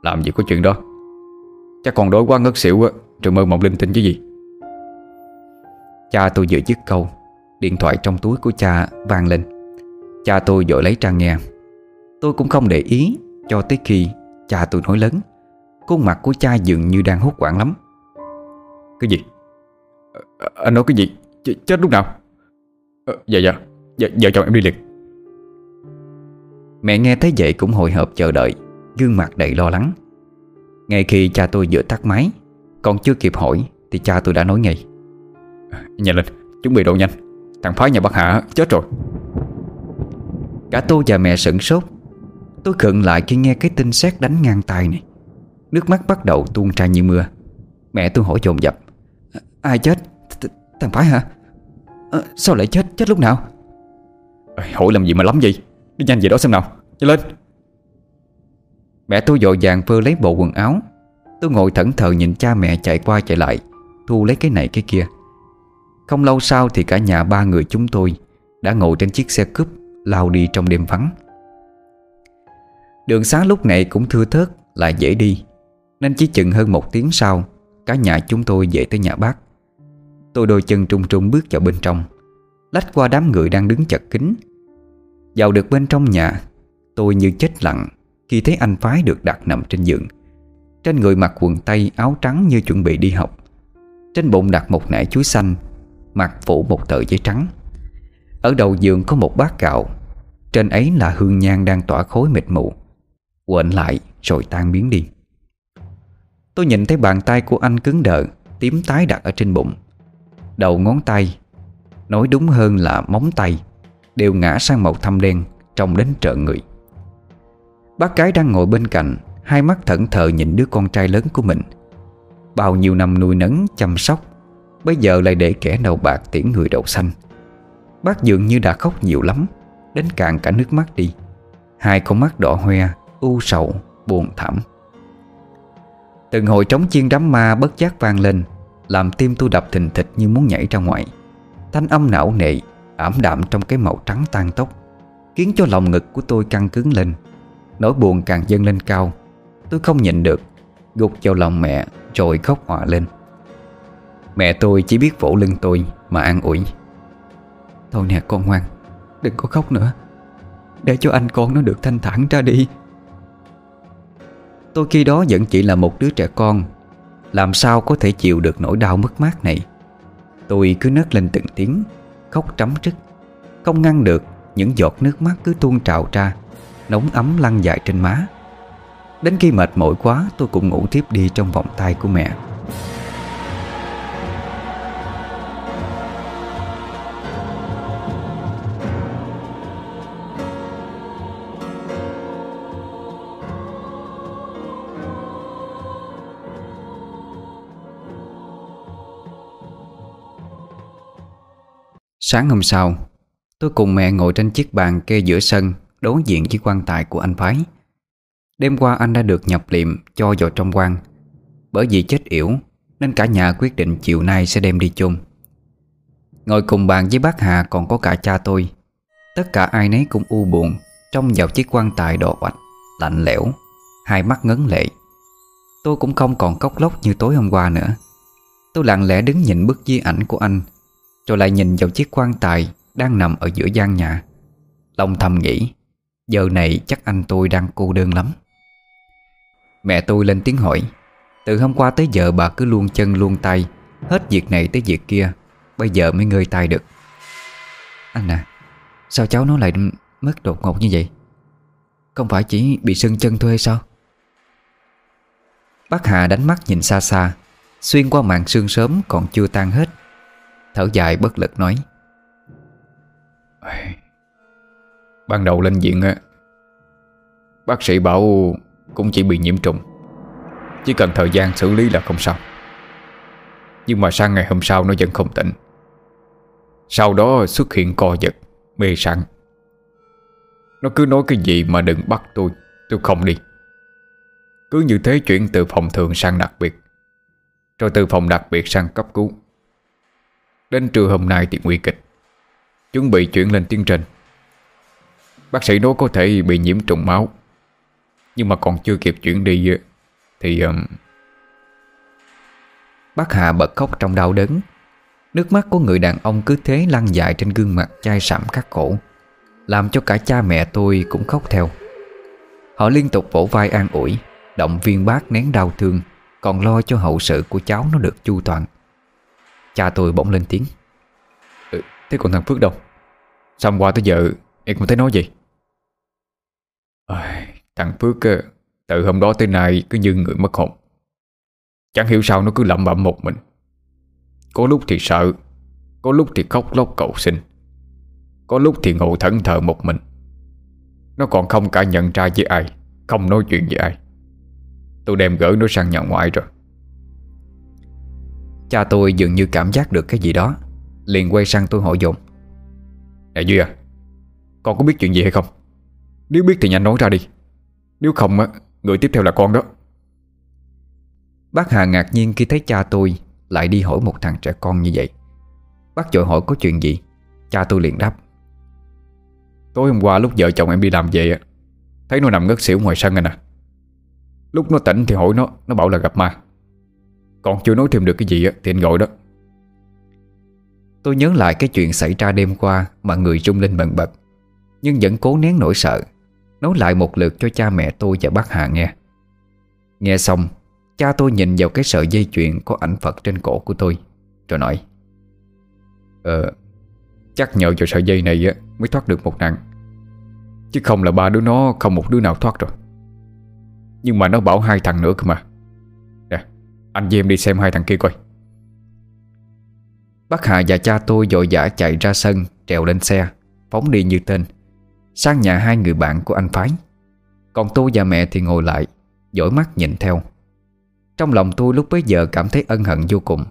Làm gì có chuyện đó? Chắc còn đói quá ngất xỉu á Rồi mơ mộng linh tinh chứ gì. Cha tôi vừa dứt câu Điện thoại trong túi của cha vang lên. Cha tôi vội lấy trang nghe. Tôi cũng không để ý Cho tới khi cha tôi nói lớn. Khuôn mặt của cha dường như đang hốt quảng lắm Cái gì? À, Anh nói cái gì? Ch Chết lúc nào? À, Dạ dạ. Dạ vợ chồng em đi liền. Mẹ nghe thấy vậy cũng hồi hộp chờ đợi. Gương mặt đầy lo lắng. Ngay khi cha tôi vừa tắt máy Còn chưa kịp hỏi Thì cha tôi đã nói ngay. Nhanh lên Chuẩn bị đồ nhanh. Thằng phái nhà bác Hạ chết rồi. Cả tôi và mẹ sửng sốt. Tôi khựng lại khi nghe cái tin sét đánh ngang tay này. Nước mắt bắt đầu tuôn ra như mưa. Mẹ tôi hỏi dồn dập Ai chết? Th thằng Phái hả? À, sao lại chết? Chết lúc nào? Hỏi làm gì mà lắm gì Đi nhanh về đó xem nào Nhanh lên Mẹ tôi dội vàng vơ lấy bộ quần áo Tôi ngồi thẫn thờ nhìn cha mẹ chạy qua chạy lại Thu lấy cái này cái kia Không lâu sau thì cả nhà ba người chúng tôi Đã ngồi trên chiếc xe cúp Lao đi trong đêm vắng Đường xá lúc này cũng thưa thớt Lại dễ đi Nên chỉ chừng hơn một tiếng sau Cả nhà chúng tôi về tới nhà bác Tôi đôi chân trung trung bước vào bên trong. Lách qua đám người đang đứng chật kín, Vào được bên trong nhà Tôi như chết lặng Khi thấy anh phái được đặt nằm trên giường. Trên người mặc quần tây áo trắng như chuẩn bị đi học. Trên bụng đặt một nải chuối xanh Mặt phủ một tờ giấy trắng. Ở đầu giường có một bát gạo Trên ấy là hương nhang đang tỏa khối mịt mù. Quện lại rồi tan biến đi. Tôi nhìn thấy bàn tay của anh cứng đờ Tím tái đặt ở trên bụng. Đầu ngón tay Nói đúng hơn là móng tay Đều ngã sang màu thâm đen Trông đến trợn người. Bác gái đang ngồi bên cạnh Hai mắt thẫn thờ nhìn đứa con trai lớn của mình. Bao nhiêu năm nuôi nấng chăm sóc Bây giờ lại để kẻ đầu bạc tiễn người đầu xanh. Bác dường như đã khóc nhiều lắm Đến cạn cả nước mắt đi. Hai con mắt đỏ hoe U sầu, buồn thảm. Từng hồi trống chiên đám ma bất giác vang lên làm tim tôi đập thình thịch như muốn nhảy ra ngoài. Thanh âm não nệ Ảm đạm trong cái màu trắng tan tóc, Khiến cho lòng ngực của tôi căng cứng lên, Nỗi buồn càng dâng lên cao. Tôi không nhịn được, Gục vào lòng mẹ, rồi khóc họa lên. Mẹ tôi chỉ biết vỗ lưng tôi Mà an ủi. Thôi nè con ngoan, Đừng có khóc nữa. Để cho anh con nó được thanh thản ra đi. Tôi khi đó vẫn chỉ là một đứa trẻ con làm sao có thể chịu được nỗi đau mất mát này? Tôi cứ nấc lên từng tiếng, Khóc trắm trức. Không ngăn được, Những giọt nước mắt cứ tuôn trào ra, Nóng ấm lăn dài trên má. Đến khi mệt mỏi quá, Tôi cũng ngủ tiếp đi trong vòng tay của mẹ. Sáng hôm sau, Tôi cùng mẹ ngồi trên chiếc bàn kê giữa sân, Đối diện với quan tài của anh Phái. Đêm qua anh đã được nhập liệm Cho vào trong quan Bởi vì chết yểu, Nên cả nhà quyết định chiều nay sẽ đem đi chôn. Ngồi cùng bàn với bác Hà Còn có cả cha tôi. Tất cả ai nấy cũng u buồn trong vào chiếc quan tài đỏ oạch, Lạnh lẽo, Hai mắt ngấn lệ. Tôi cũng không còn cốc lốc như tối hôm qua nữa. Tôi lặng lẽ đứng nhìn bức di ảnh của anh rồi lại nhìn vào chiếc quan tài Đang nằm ở giữa gian nhà. Lòng thầm nghĩ, Giờ này chắc anh tôi đang cô đơn lắm. Mẹ tôi lên tiếng hỏi, Từ hôm qua tới giờ bà cứ luôn chân luôn tay, Hết việc này tới việc kia, Bây giờ mới ngơi tay được. Anh à Sao cháu nó lại mất đột ngột như vậy? Không phải chỉ bị sưng chân thôi hay sao? Bác Hà đánh mắt nhìn xa xa, Xuyên qua mạng sương sớm còn chưa tan hết. Thở dài bất lực nói. Ban đầu lên viện á, Bác sĩ bảo cũng chỉ bị nhiễm trùng. Chỉ cần thời gian xử lý là không sao. Nhưng mà sang ngày hôm sau nó vẫn không tỉnh. Sau đó xuất hiện co giật, Mê sẵn Nó cứ nói cái gì mà đừng bắt tôi Tôi không đi. Cứ như thế chuyển từ phòng thường sang đặc biệt, Rồi từ phòng đặc biệt sang cấp cứu. Đến trưa hôm nay thì nguy kịch. Chuẩn bị chuyển lên tuyến trên Bác sĩ nói có thể bị nhiễm trùng máu. Nhưng mà còn chưa kịp chuyển đi Thì um, Bác Hà bật khóc trong đau đớn. Nước mắt của người đàn ông cứ thế lăn dài trên gương mặt chai sạm khắc khổ. Làm cho cả cha mẹ tôi cũng khóc theo. Họ liên tục vỗ vai an ủi Động viên bác nén đau thương Còn lo cho hậu sự của cháu nó được chu toàn. Cha tôi bỗng lên tiếng. Ừ, Thế còn thằng Phước đâu? Xong qua tới giờ em không thấy nói gì? À, Thằng Phước Từ hôm đó tới nay cứ như người mất hồn. Chẳng hiểu sao nó cứ lẩm bẩm một mình. Có lúc thì sợ Có lúc thì khóc lóc cầu xin. Có lúc thì ngồi thẫn thờ một mình. Nó còn không cả nhận ra với ai Không nói chuyện với ai. Tôi đem gửi nó sang nhà ngoại rồi. Cha tôi dường như cảm giác được cái gì đó. Liền quay sang tôi hỏi dồn. Nè Duy à Con có biết chuyện gì hay không? Nếu biết thì nhanh nói ra đi. Nếu không á, Người tiếp theo là con đó. Bác Hà ngạc nhiên khi thấy cha tôi Lại đi hỏi một thằng trẻ con như vậy. Bác vội hỏi có chuyện gì? Cha tôi liền đáp. Tối hôm qua lúc vợ chồng em đi làm về Thấy nó nằm ngất xỉu ngoài sân rồi nè à. Lúc nó tỉnh thì hỏi nó Nó bảo là gặp ma. Còn chưa nói thêm được cái gì thì anh gọi đó. Tôi nhớ lại cái chuyện xảy ra đêm qua Mà người rung lên bần bật, Nhưng vẫn cố nén nỗi sợ, Nói lại một lượt cho cha mẹ tôi và bác Hà nghe. Nghe xong, Cha tôi nhìn vào cái sợi dây chuyền Có ảnh Phật trên cổ của tôi, Rồi nói Ờ Chắc nhờ vào sợi dây này mới thoát được một nạn, Chứ không là ba đứa nó Không một đứa nào thoát rồi. Nhưng mà nó bảo hai thằng nữa cơ mà. Anh với em đi xem hai thằng kia coi. Bác Hà và cha tôi dội dã chạy ra sân, Trèo lên xe, Phóng đi như tên. Sang nhà hai người bạn của anh Phái. Còn tôi và mẹ thì ngồi lại, Dõi mắt nhìn theo. Trong lòng tôi lúc bấy giờ cảm thấy ân hận vô cùng.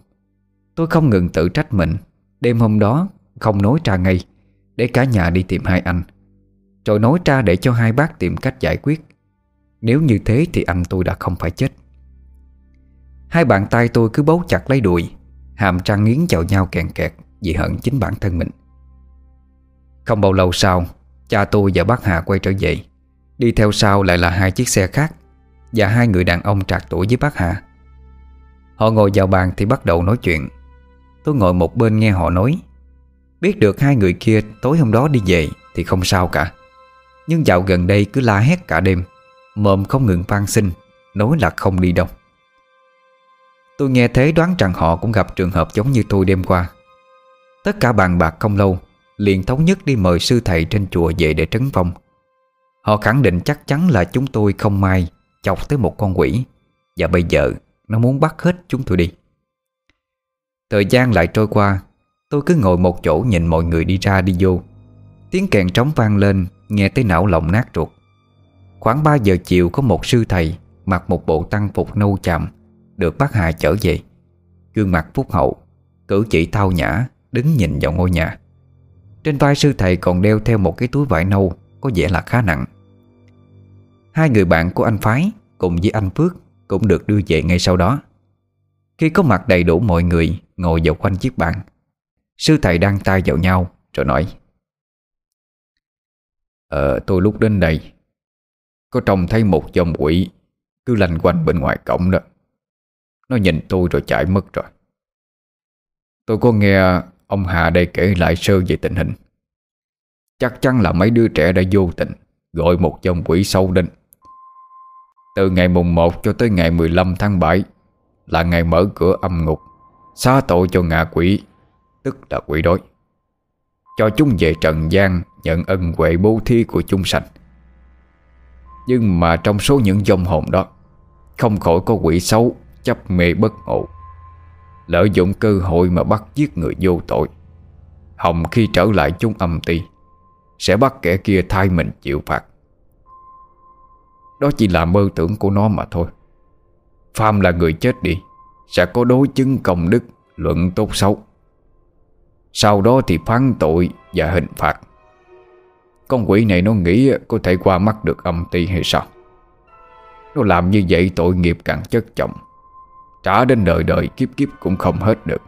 Tôi không ngừng tự trách mình. Đêm hôm đó, không nói ra ngay, Để cả nhà đi tìm hai anh. Rồi nói ra để cho hai bác tìm cách giải quyết. Nếu như thế thì anh tôi đã không phải chết. Hai bàn tay tôi cứ bấu chặt lấy đùi, Hàm răng nghiến vào nhau kèn kẹt Vì hận chính bản thân mình. Không bao lâu sau, Cha tôi và bác Hà quay trở về. Đi theo sau lại là hai chiếc xe khác Và hai người đàn ông trạc tuổi với bác Hà. Họ ngồi vào bàn thì bắt đầu nói chuyện. Tôi ngồi một bên nghe họ nói. Biết được hai người kia tối hôm đó đi về Thì không sao cả. Nhưng dạo gần đây cứ la hét cả đêm, Mồm không ngừng van xin, Nói là không đi đâu. Tôi nghe thế đoán rằng họ cũng gặp trường hợp giống như tôi đêm qua. Tất cả bàn bạc không lâu, Liền thống nhất đi mời sư thầy trên chùa về để trấn phong. Họ khẳng định chắc chắn là chúng tôi không may Chọc tới một con quỷ, Và bây giờ nó muốn bắt hết chúng tôi đi. Thời gian lại trôi qua, Tôi cứ ngồi một chỗ nhìn mọi người đi ra đi vô. Tiếng kèn trống vang lên, Nghe tới não lòng nát ruột. Khoảng 3 giờ chiều có một sư thầy Mặc một bộ tăng phục nâu chạm được bác Hà chở về. Gương mặt phúc hậu, Cử chỉ thao nhã, Đứng nhìn vào ngôi nhà. Trên vai sư thầy còn đeo theo một cái túi vải nâu, Có vẻ là khá nặng. Hai người bạn của anh Phái Cùng với anh Phước Cũng được đưa về ngay sau đó. Khi có mặt đầy đủ mọi người, Ngồi vào quanh chiếc bàn. Sư thầy đang tay vào nhau, Rồi nói Ờ tôi lúc đến đây, Có trông thấy một dòng quỷ Cứ lanh quanh bên ngoài cổng đó. Nó nhìn tôi rồi chạy mất rồi. Tôi có nghe ông Hà đây kể lại sơ về tình hình. Chắc chắn là mấy đứa trẻ đã vô tình Gọi một dòng quỷ sâu đến. Từ ngày mùng 1 cho tới ngày 15 tháng 7 Là ngày mở cửa âm ngục, Xá tội cho ngạ quỷ, Tức là quỷ đói. Cho chúng về trần gian Nhận ân huệ bố thí của chúng sanh. Nhưng mà trong số những dòng hồn đó, Không khỏi có quỷ xấu Chấp mê bất ngộ. Lợi dụng cơ hội mà bắt giết người vô tội. Hồng khi trở lại chúng âm ti, Sẽ bắt kẻ kia thay mình chịu phạt. Đó chỉ là mơ tưởng của nó mà thôi. Phàm là người chết đi, Sẽ có đối chứng công đức, Luận tốt xấu. Sau đó thì phán tội và hình phạt. Con quỷ này nó nghĩ Có thể qua mắt được âm ti hay sao? Nó làm như vậy tội nghiệp càng chất chồng Trả đến đời đời, kiếp kiếp cũng không hết được.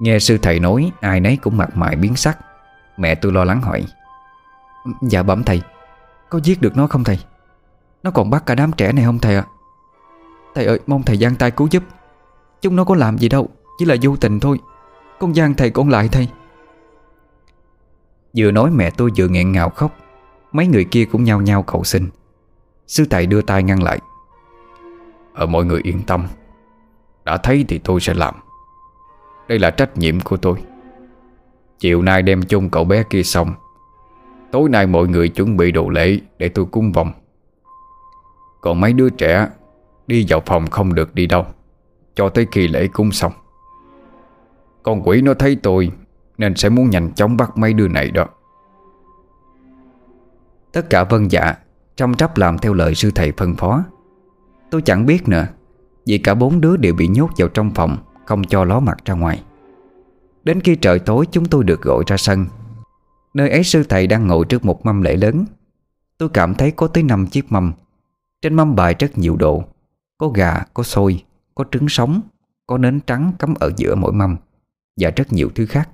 Nghe sư thầy nói, Ai nấy cũng mặt mày biến sắc. Mẹ tôi lo lắng hỏi Dạ bẩm thầy, Có giết được nó không thầy? Nó còn bắt cả đám trẻ này không thầy ạ? Thầy ơi, mong thầy giang tay cứu giúp. Chúng nó có làm gì đâu, Chỉ là vô tình thôi. Con giang thầy con lại thầy. Vừa nói mẹ tôi vừa nghẹn ngào khóc. Mấy người kia cũng nhao nhao cầu xin. Sư thầy đưa tay ngăn lại. Ở mọi người yên tâm. Đã thấy thì tôi sẽ làm. Đây là trách nhiệm của tôi. Chiều nay đem chung cậu bé kia xong. Tối nay mọi người chuẩn bị đồ lễ Để tôi cung vòng. Còn mấy đứa trẻ Đi vào phòng không được đi đâu. Cho tới khi lễ cúng xong. Con quỷ nó thấy tôi Nên sẽ muốn nhanh chóng bắt mấy đứa này đó. Tất cả vân dạ Trong trắp làm theo lời sư thầy phân phó. Tôi chẳng biết nữa Vì cả bốn đứa đều bị nhốt vào trong phòng Không cho ló mặt ra ngoài. Đến khi trời tối chúng tôi được gọi ra sân. Nơi ấy sư thầy đang ngồi trước một mâm lễ lớn. Tôi cảm thấy có tới 5 chiếc mâm. Trên mâm bài rất nhiều đồ. Có gà, có xôi, có trứng sống Có nến trắng cắm ở giữa mỗi mâm Và rất nhiều thứ khác.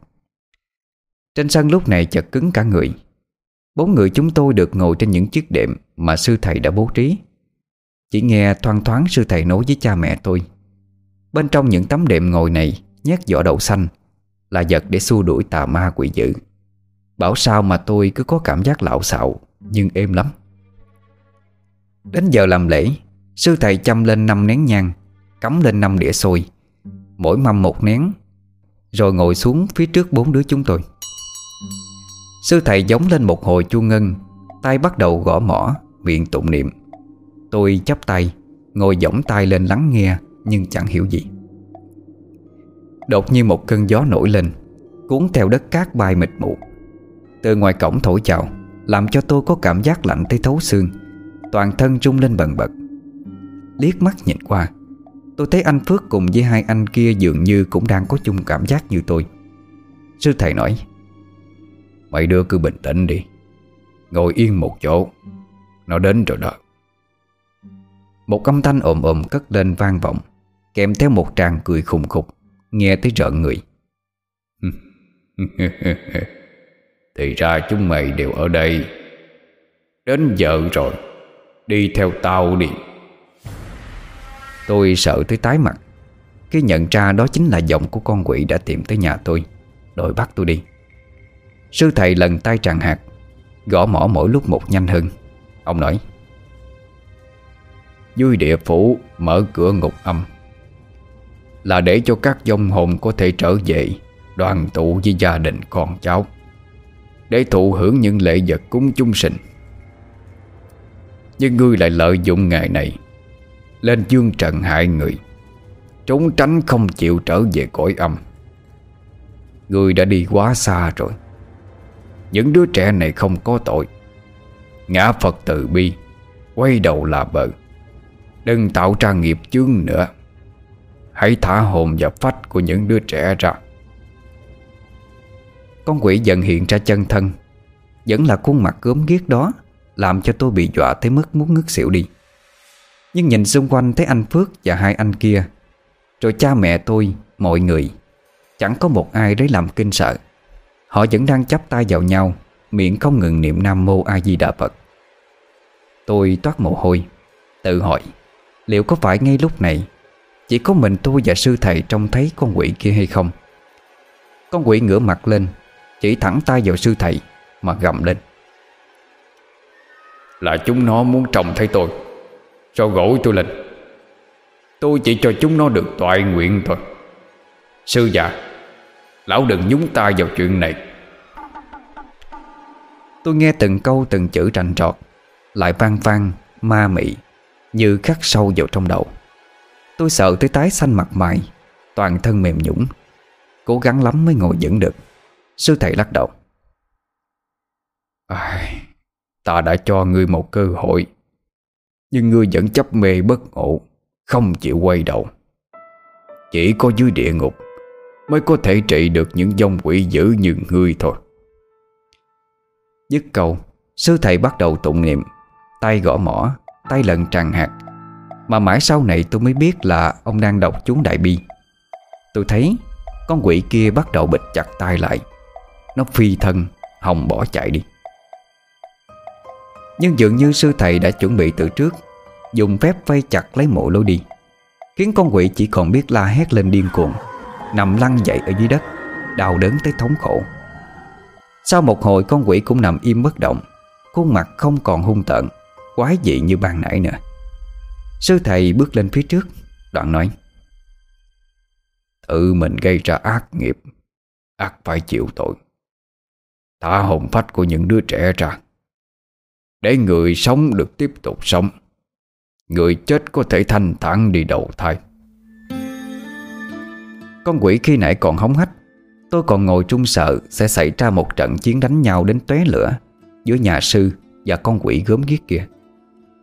Trên sân lúc này chật cứng cả người. Bốn người chúng tôi được ngồi trên những chiếc đệm Mà sư thầy đã bố trí. Chỉ nghe thoang thoáng sư thầy nói với cha mẹ tôi. Bên trong những tấm đệm ngồi này Nhét vỏ đậu xanh, Là vật để xua đuổi tà ma quỷ dữ. Bảo sao mà tôi cứ có cảm giác lạo xạo, Nhưng êm lắm. Đến giờ làm lễ, Sư thầy châm lên năm nén nhang, Cắm lên năm đĩa xôi, Mỗi mâm một nén, Rồi ngồi xuống phía trước bốn đứa chúng tôi. Sư thầy giống lên một hồi chuông ngân, tay bắt đầu gõ mỏ Miệng tụng niệm. Tôi chắp tay, Ngồi giỏng tay lên lắng nghe, Nhưng chẳng hiểu gì. Đột nhiên một cơn gió nổi lên, Cuốn theo đất cát bay mịt mù. Từ ngoài cổng thổi chào, Làm cho tôi có cảm giác lạnh tới thấu xương, Toàn thân rung lên bần bật. Liếc mắt nhìn qua, Tôi thấy anh Phước cùng với hai anh kia Dường như cũng đang có chung cảm giác như tôi. Sư thầy nói Mày đưa cứ bình tĩnh đi, Ngồi yên một chỗ, Nó đến rồi đó. Một âm thanh ồm ồm cất lên vang vọng Kèm theo một tràng cười khùng khục Nghe tới rợn người. Thì ra chúng mày đều ở đây. Đến giờ rồi Đi theo tao đi. Tôi sợ tới tái mặt. Khi nhận ra đó chính là giọng của con quỷ đã tìm tới nhà tôi. Đội bắt tôi đi. Sư thầy lần tay tràn hạt Gõ mỏ mỗi lúc một nhanh hơn. Ông nói dưới địa phủ, mở cửa ngục âm. Là để cho các dông hồn có thể trở về, Đoàn tụ với gia đình con cháu. Để thụ hưởng những lễ vật cúng chung sinh. Nhưng ngươi lại lợi dụng ngày này, Lên dương trần hại người, Trốn tránh không chịu trở về cõi âm. Ngươi đã đi quá xa rồi. Những đứa trẻ này không có tội. Ngã Phật từ bi, Quay đầu là bờ. Đừng tạo ra nghiệp chướng nữa. Hãy thả hồn và phách của những đứa trẻ ra. Con quỷ dần hiện ra chân thân. Vẫn là khuôn mặt gớm ghiếc đó Làm cho tôi bị dọa tới mức muốn ngất xỉu đi. Nhưng nhìn xung quanh thấy anh Phước và hai anh kia Rồi cha mẹ tôi, mọi người Chẳng có một ai đấy làm kinh sợ. Họ vẫn đang chắp tay vào nhau Miệng không ngừng niệm Nam Mô A Di Đà Phật. Tôi toát mồ hôi Tự hỏi Liệu có phải ngay lúc này Chỉ có mình tôi và sư thầy trông thấy con quỷ kia hay không? Con quỷ ngửa mặt lên Chỉ thẳng tay vào sư thầy Mà gầm lên. Là chúng nó muốn trông thấy tôi. Cho gỗ tôi lên. Tôi chỉ cho chúng nó được toại nguyện thôi. Sư già Lão đừng nhúng tay vào chuyện này. Tôi nghe từng câu từng chữ rành trọt Lại vang vang, ma mị như khắc sâu vào trong đầu. Tôi sợ tới tái xanh mặt mày Toàn thân mềm nhũng Cố gắng lắm mới ngồi vững được. Sư thầy lắc đầu. À, Ta đã cho ngươi một cơ hội Nhưng ngươi vẫn chấp mê bất ngộ Không chịu quay đầu. Chỉ có dưới địa ngục Mới có thể trị được những dông quỷ dữ như ngươi thôi. Dứt câu Sư thầy bắt đầu tụng niệm Tay gõ mỏ Tay lần tràn hạt. Mà mãi sau này tôi mới biết là Ông đang đọc chú đại bi. Tôi thấy Con quỷ kia bắt đầu bịch chặt tay lại. Nó phi thân Hồng bỏ chạy đi. Nhưng dường như sư thầy đã chuẩn bị từ trước, Dùng phép vây chặt lấy mộ lối đi, Khiến con quỷ chỉ còn biết la hét lên điên cuồng, Nằm lăn dậy ở dưới đất, Đau đớn tới thống khổ. Sau một hồi con quỷ cũng nằm im bất động, Khuôn mặt không còn hung tợn. Quái dị như ban nãy nữa. Sư thầy bước lên phía trước, Đoạn nói, Tự mình gây ra ác nghiệp, ác phải chịu tội. Thả hồn phách của những đứa trẻ ra, Để người sống được tiếp tục sống. Người chết có thể thanh thản đi đầu thai. Con quỷ khi nãy còn hóng hách, Tôi còn ngồi trung sợ Sẽ xảy ra một trận chiến đánh nhau đến tóe lửa Giữa nhà sư Và con quỷ gớm ghiếc kia.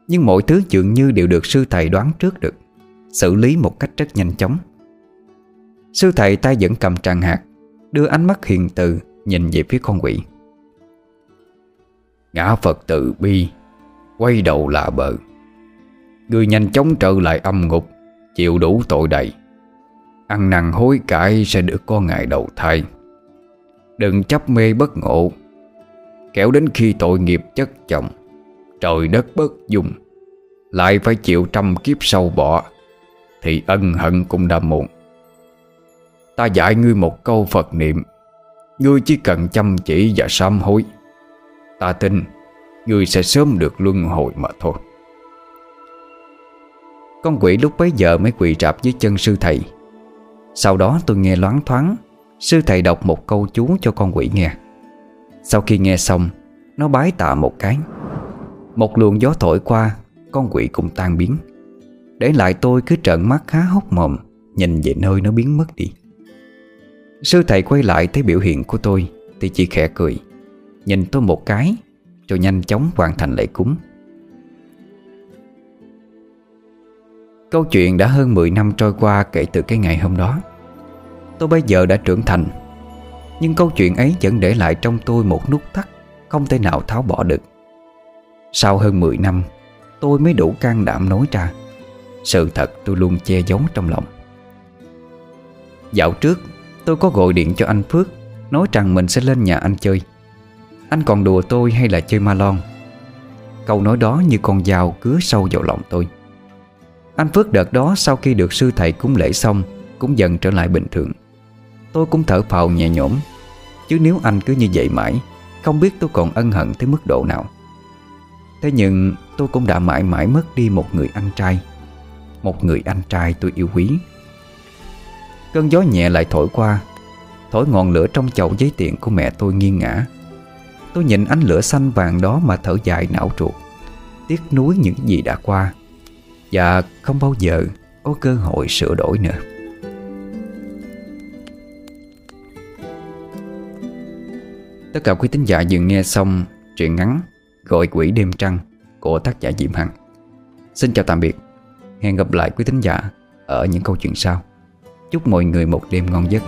Nhưng mọi thứ dường như đều được sư thầy đoán trước được, Xử lý một cách rất nhanh chóng. Sư thầy tay vẫn cầm tràng hạt, Đưa ánh mắt hiền từ Nhìn về phía con quỷ. Ngã Phật từ bi, Quay đầu lạ bờ. Người nhanh chóng trở lại âm ngục, Chịu đủ tội đầy. Ăn năn hối cải sẽ được có ngày đầu thai. Đừng chấp mê bất ngộ, Kéo đến khi tội nghiệp chất chồng. Trời đất bất dung, Lại phải chịu trăm kiếp sâu bỏ, Thì ân hận cũng đã muộn. Ta dạy ngươi một câu Phật niệm, Ngươi chỉ cần chăm chỉ và sám hối, Ta tin Ngươi sẽ sớm được luân hồi mà thôi. Con quỷ lúc bấy giờ mới quỳ rạp dưới chân sư thầy. Sau đó tôi nghe loáng thoáng, Sư thầy đọc một câu chú cho con quỷ nghe. Sau khi nghe xong, Nó bái tạ một cái. Một luồng gió thổi qua, Con quỷ cũng tan biến. Để lại tôi cứ trợn mắt khá hốc mồm, Nhìn về nơi nó biến mất đi. Sư thầy quay lại thấy biểu hiện của tôi, Thì chỉ khẽ cười. Nhìn tôi một cái, Rồi nhanh chóng hoàn thành lễ cúng. Câu chuyện đã hơn 10 năm trôi qua kể từ cái ngày hôm đó. Tôi bây giờ đã trưởng thành, Nhưng câu chuyện ấy vẫn để lại trong tôi một nút thắt Không thể nào tháo bỏ được. Sau hơn 10 năm, Tôi mới đủ can đảm nói ra. Sự thật tôi luôn che giấu trong lòng. Dạo trước, Tôi có gọi điện cho anh Phước, Nói rằng mình sẽ lên nhà anh chơi. Anh còn đùa tôi hay là chơi ma lon? Câu nói đó như con dao cứa sâu vào lòng tôi. Anh Phước đợt đó sau khi được sư thầy cúng lễ xong, Cũng dần trở lại bình thường. Tôi cũng thở phào nhẹ nhõm, Chứ nếu anh cứ như vậy mãi, Không biết tôi còn ân hận tới mức độ nào. Thế nhưng tôi cũng đã mãi mãi mất đi một người anh trai. Một người anh trai tôi yêu quý. Cơn gió nhẹ lại thổi qua, Thổi ngọn lửa trong chậu giấy tiền của mẹ tôi nghiêng ngã Tôi nhìn ánh lửa xanh vàng đó mà thở dài não ruột, Tiếc nuối những gì đã qua. Và không bao giờ có cơ hội sửa đổi nữa. Tất cả quý tín giả vừa nghe xong truyện ngắn Gọi quỷ đêm trăng của tác giả Diệm Hằng. Xin chào tạm biệt. Hẹn gặp lại quý tín giả ở những câu chuyện sau. Chúc mọi người một đêm ngon giấc.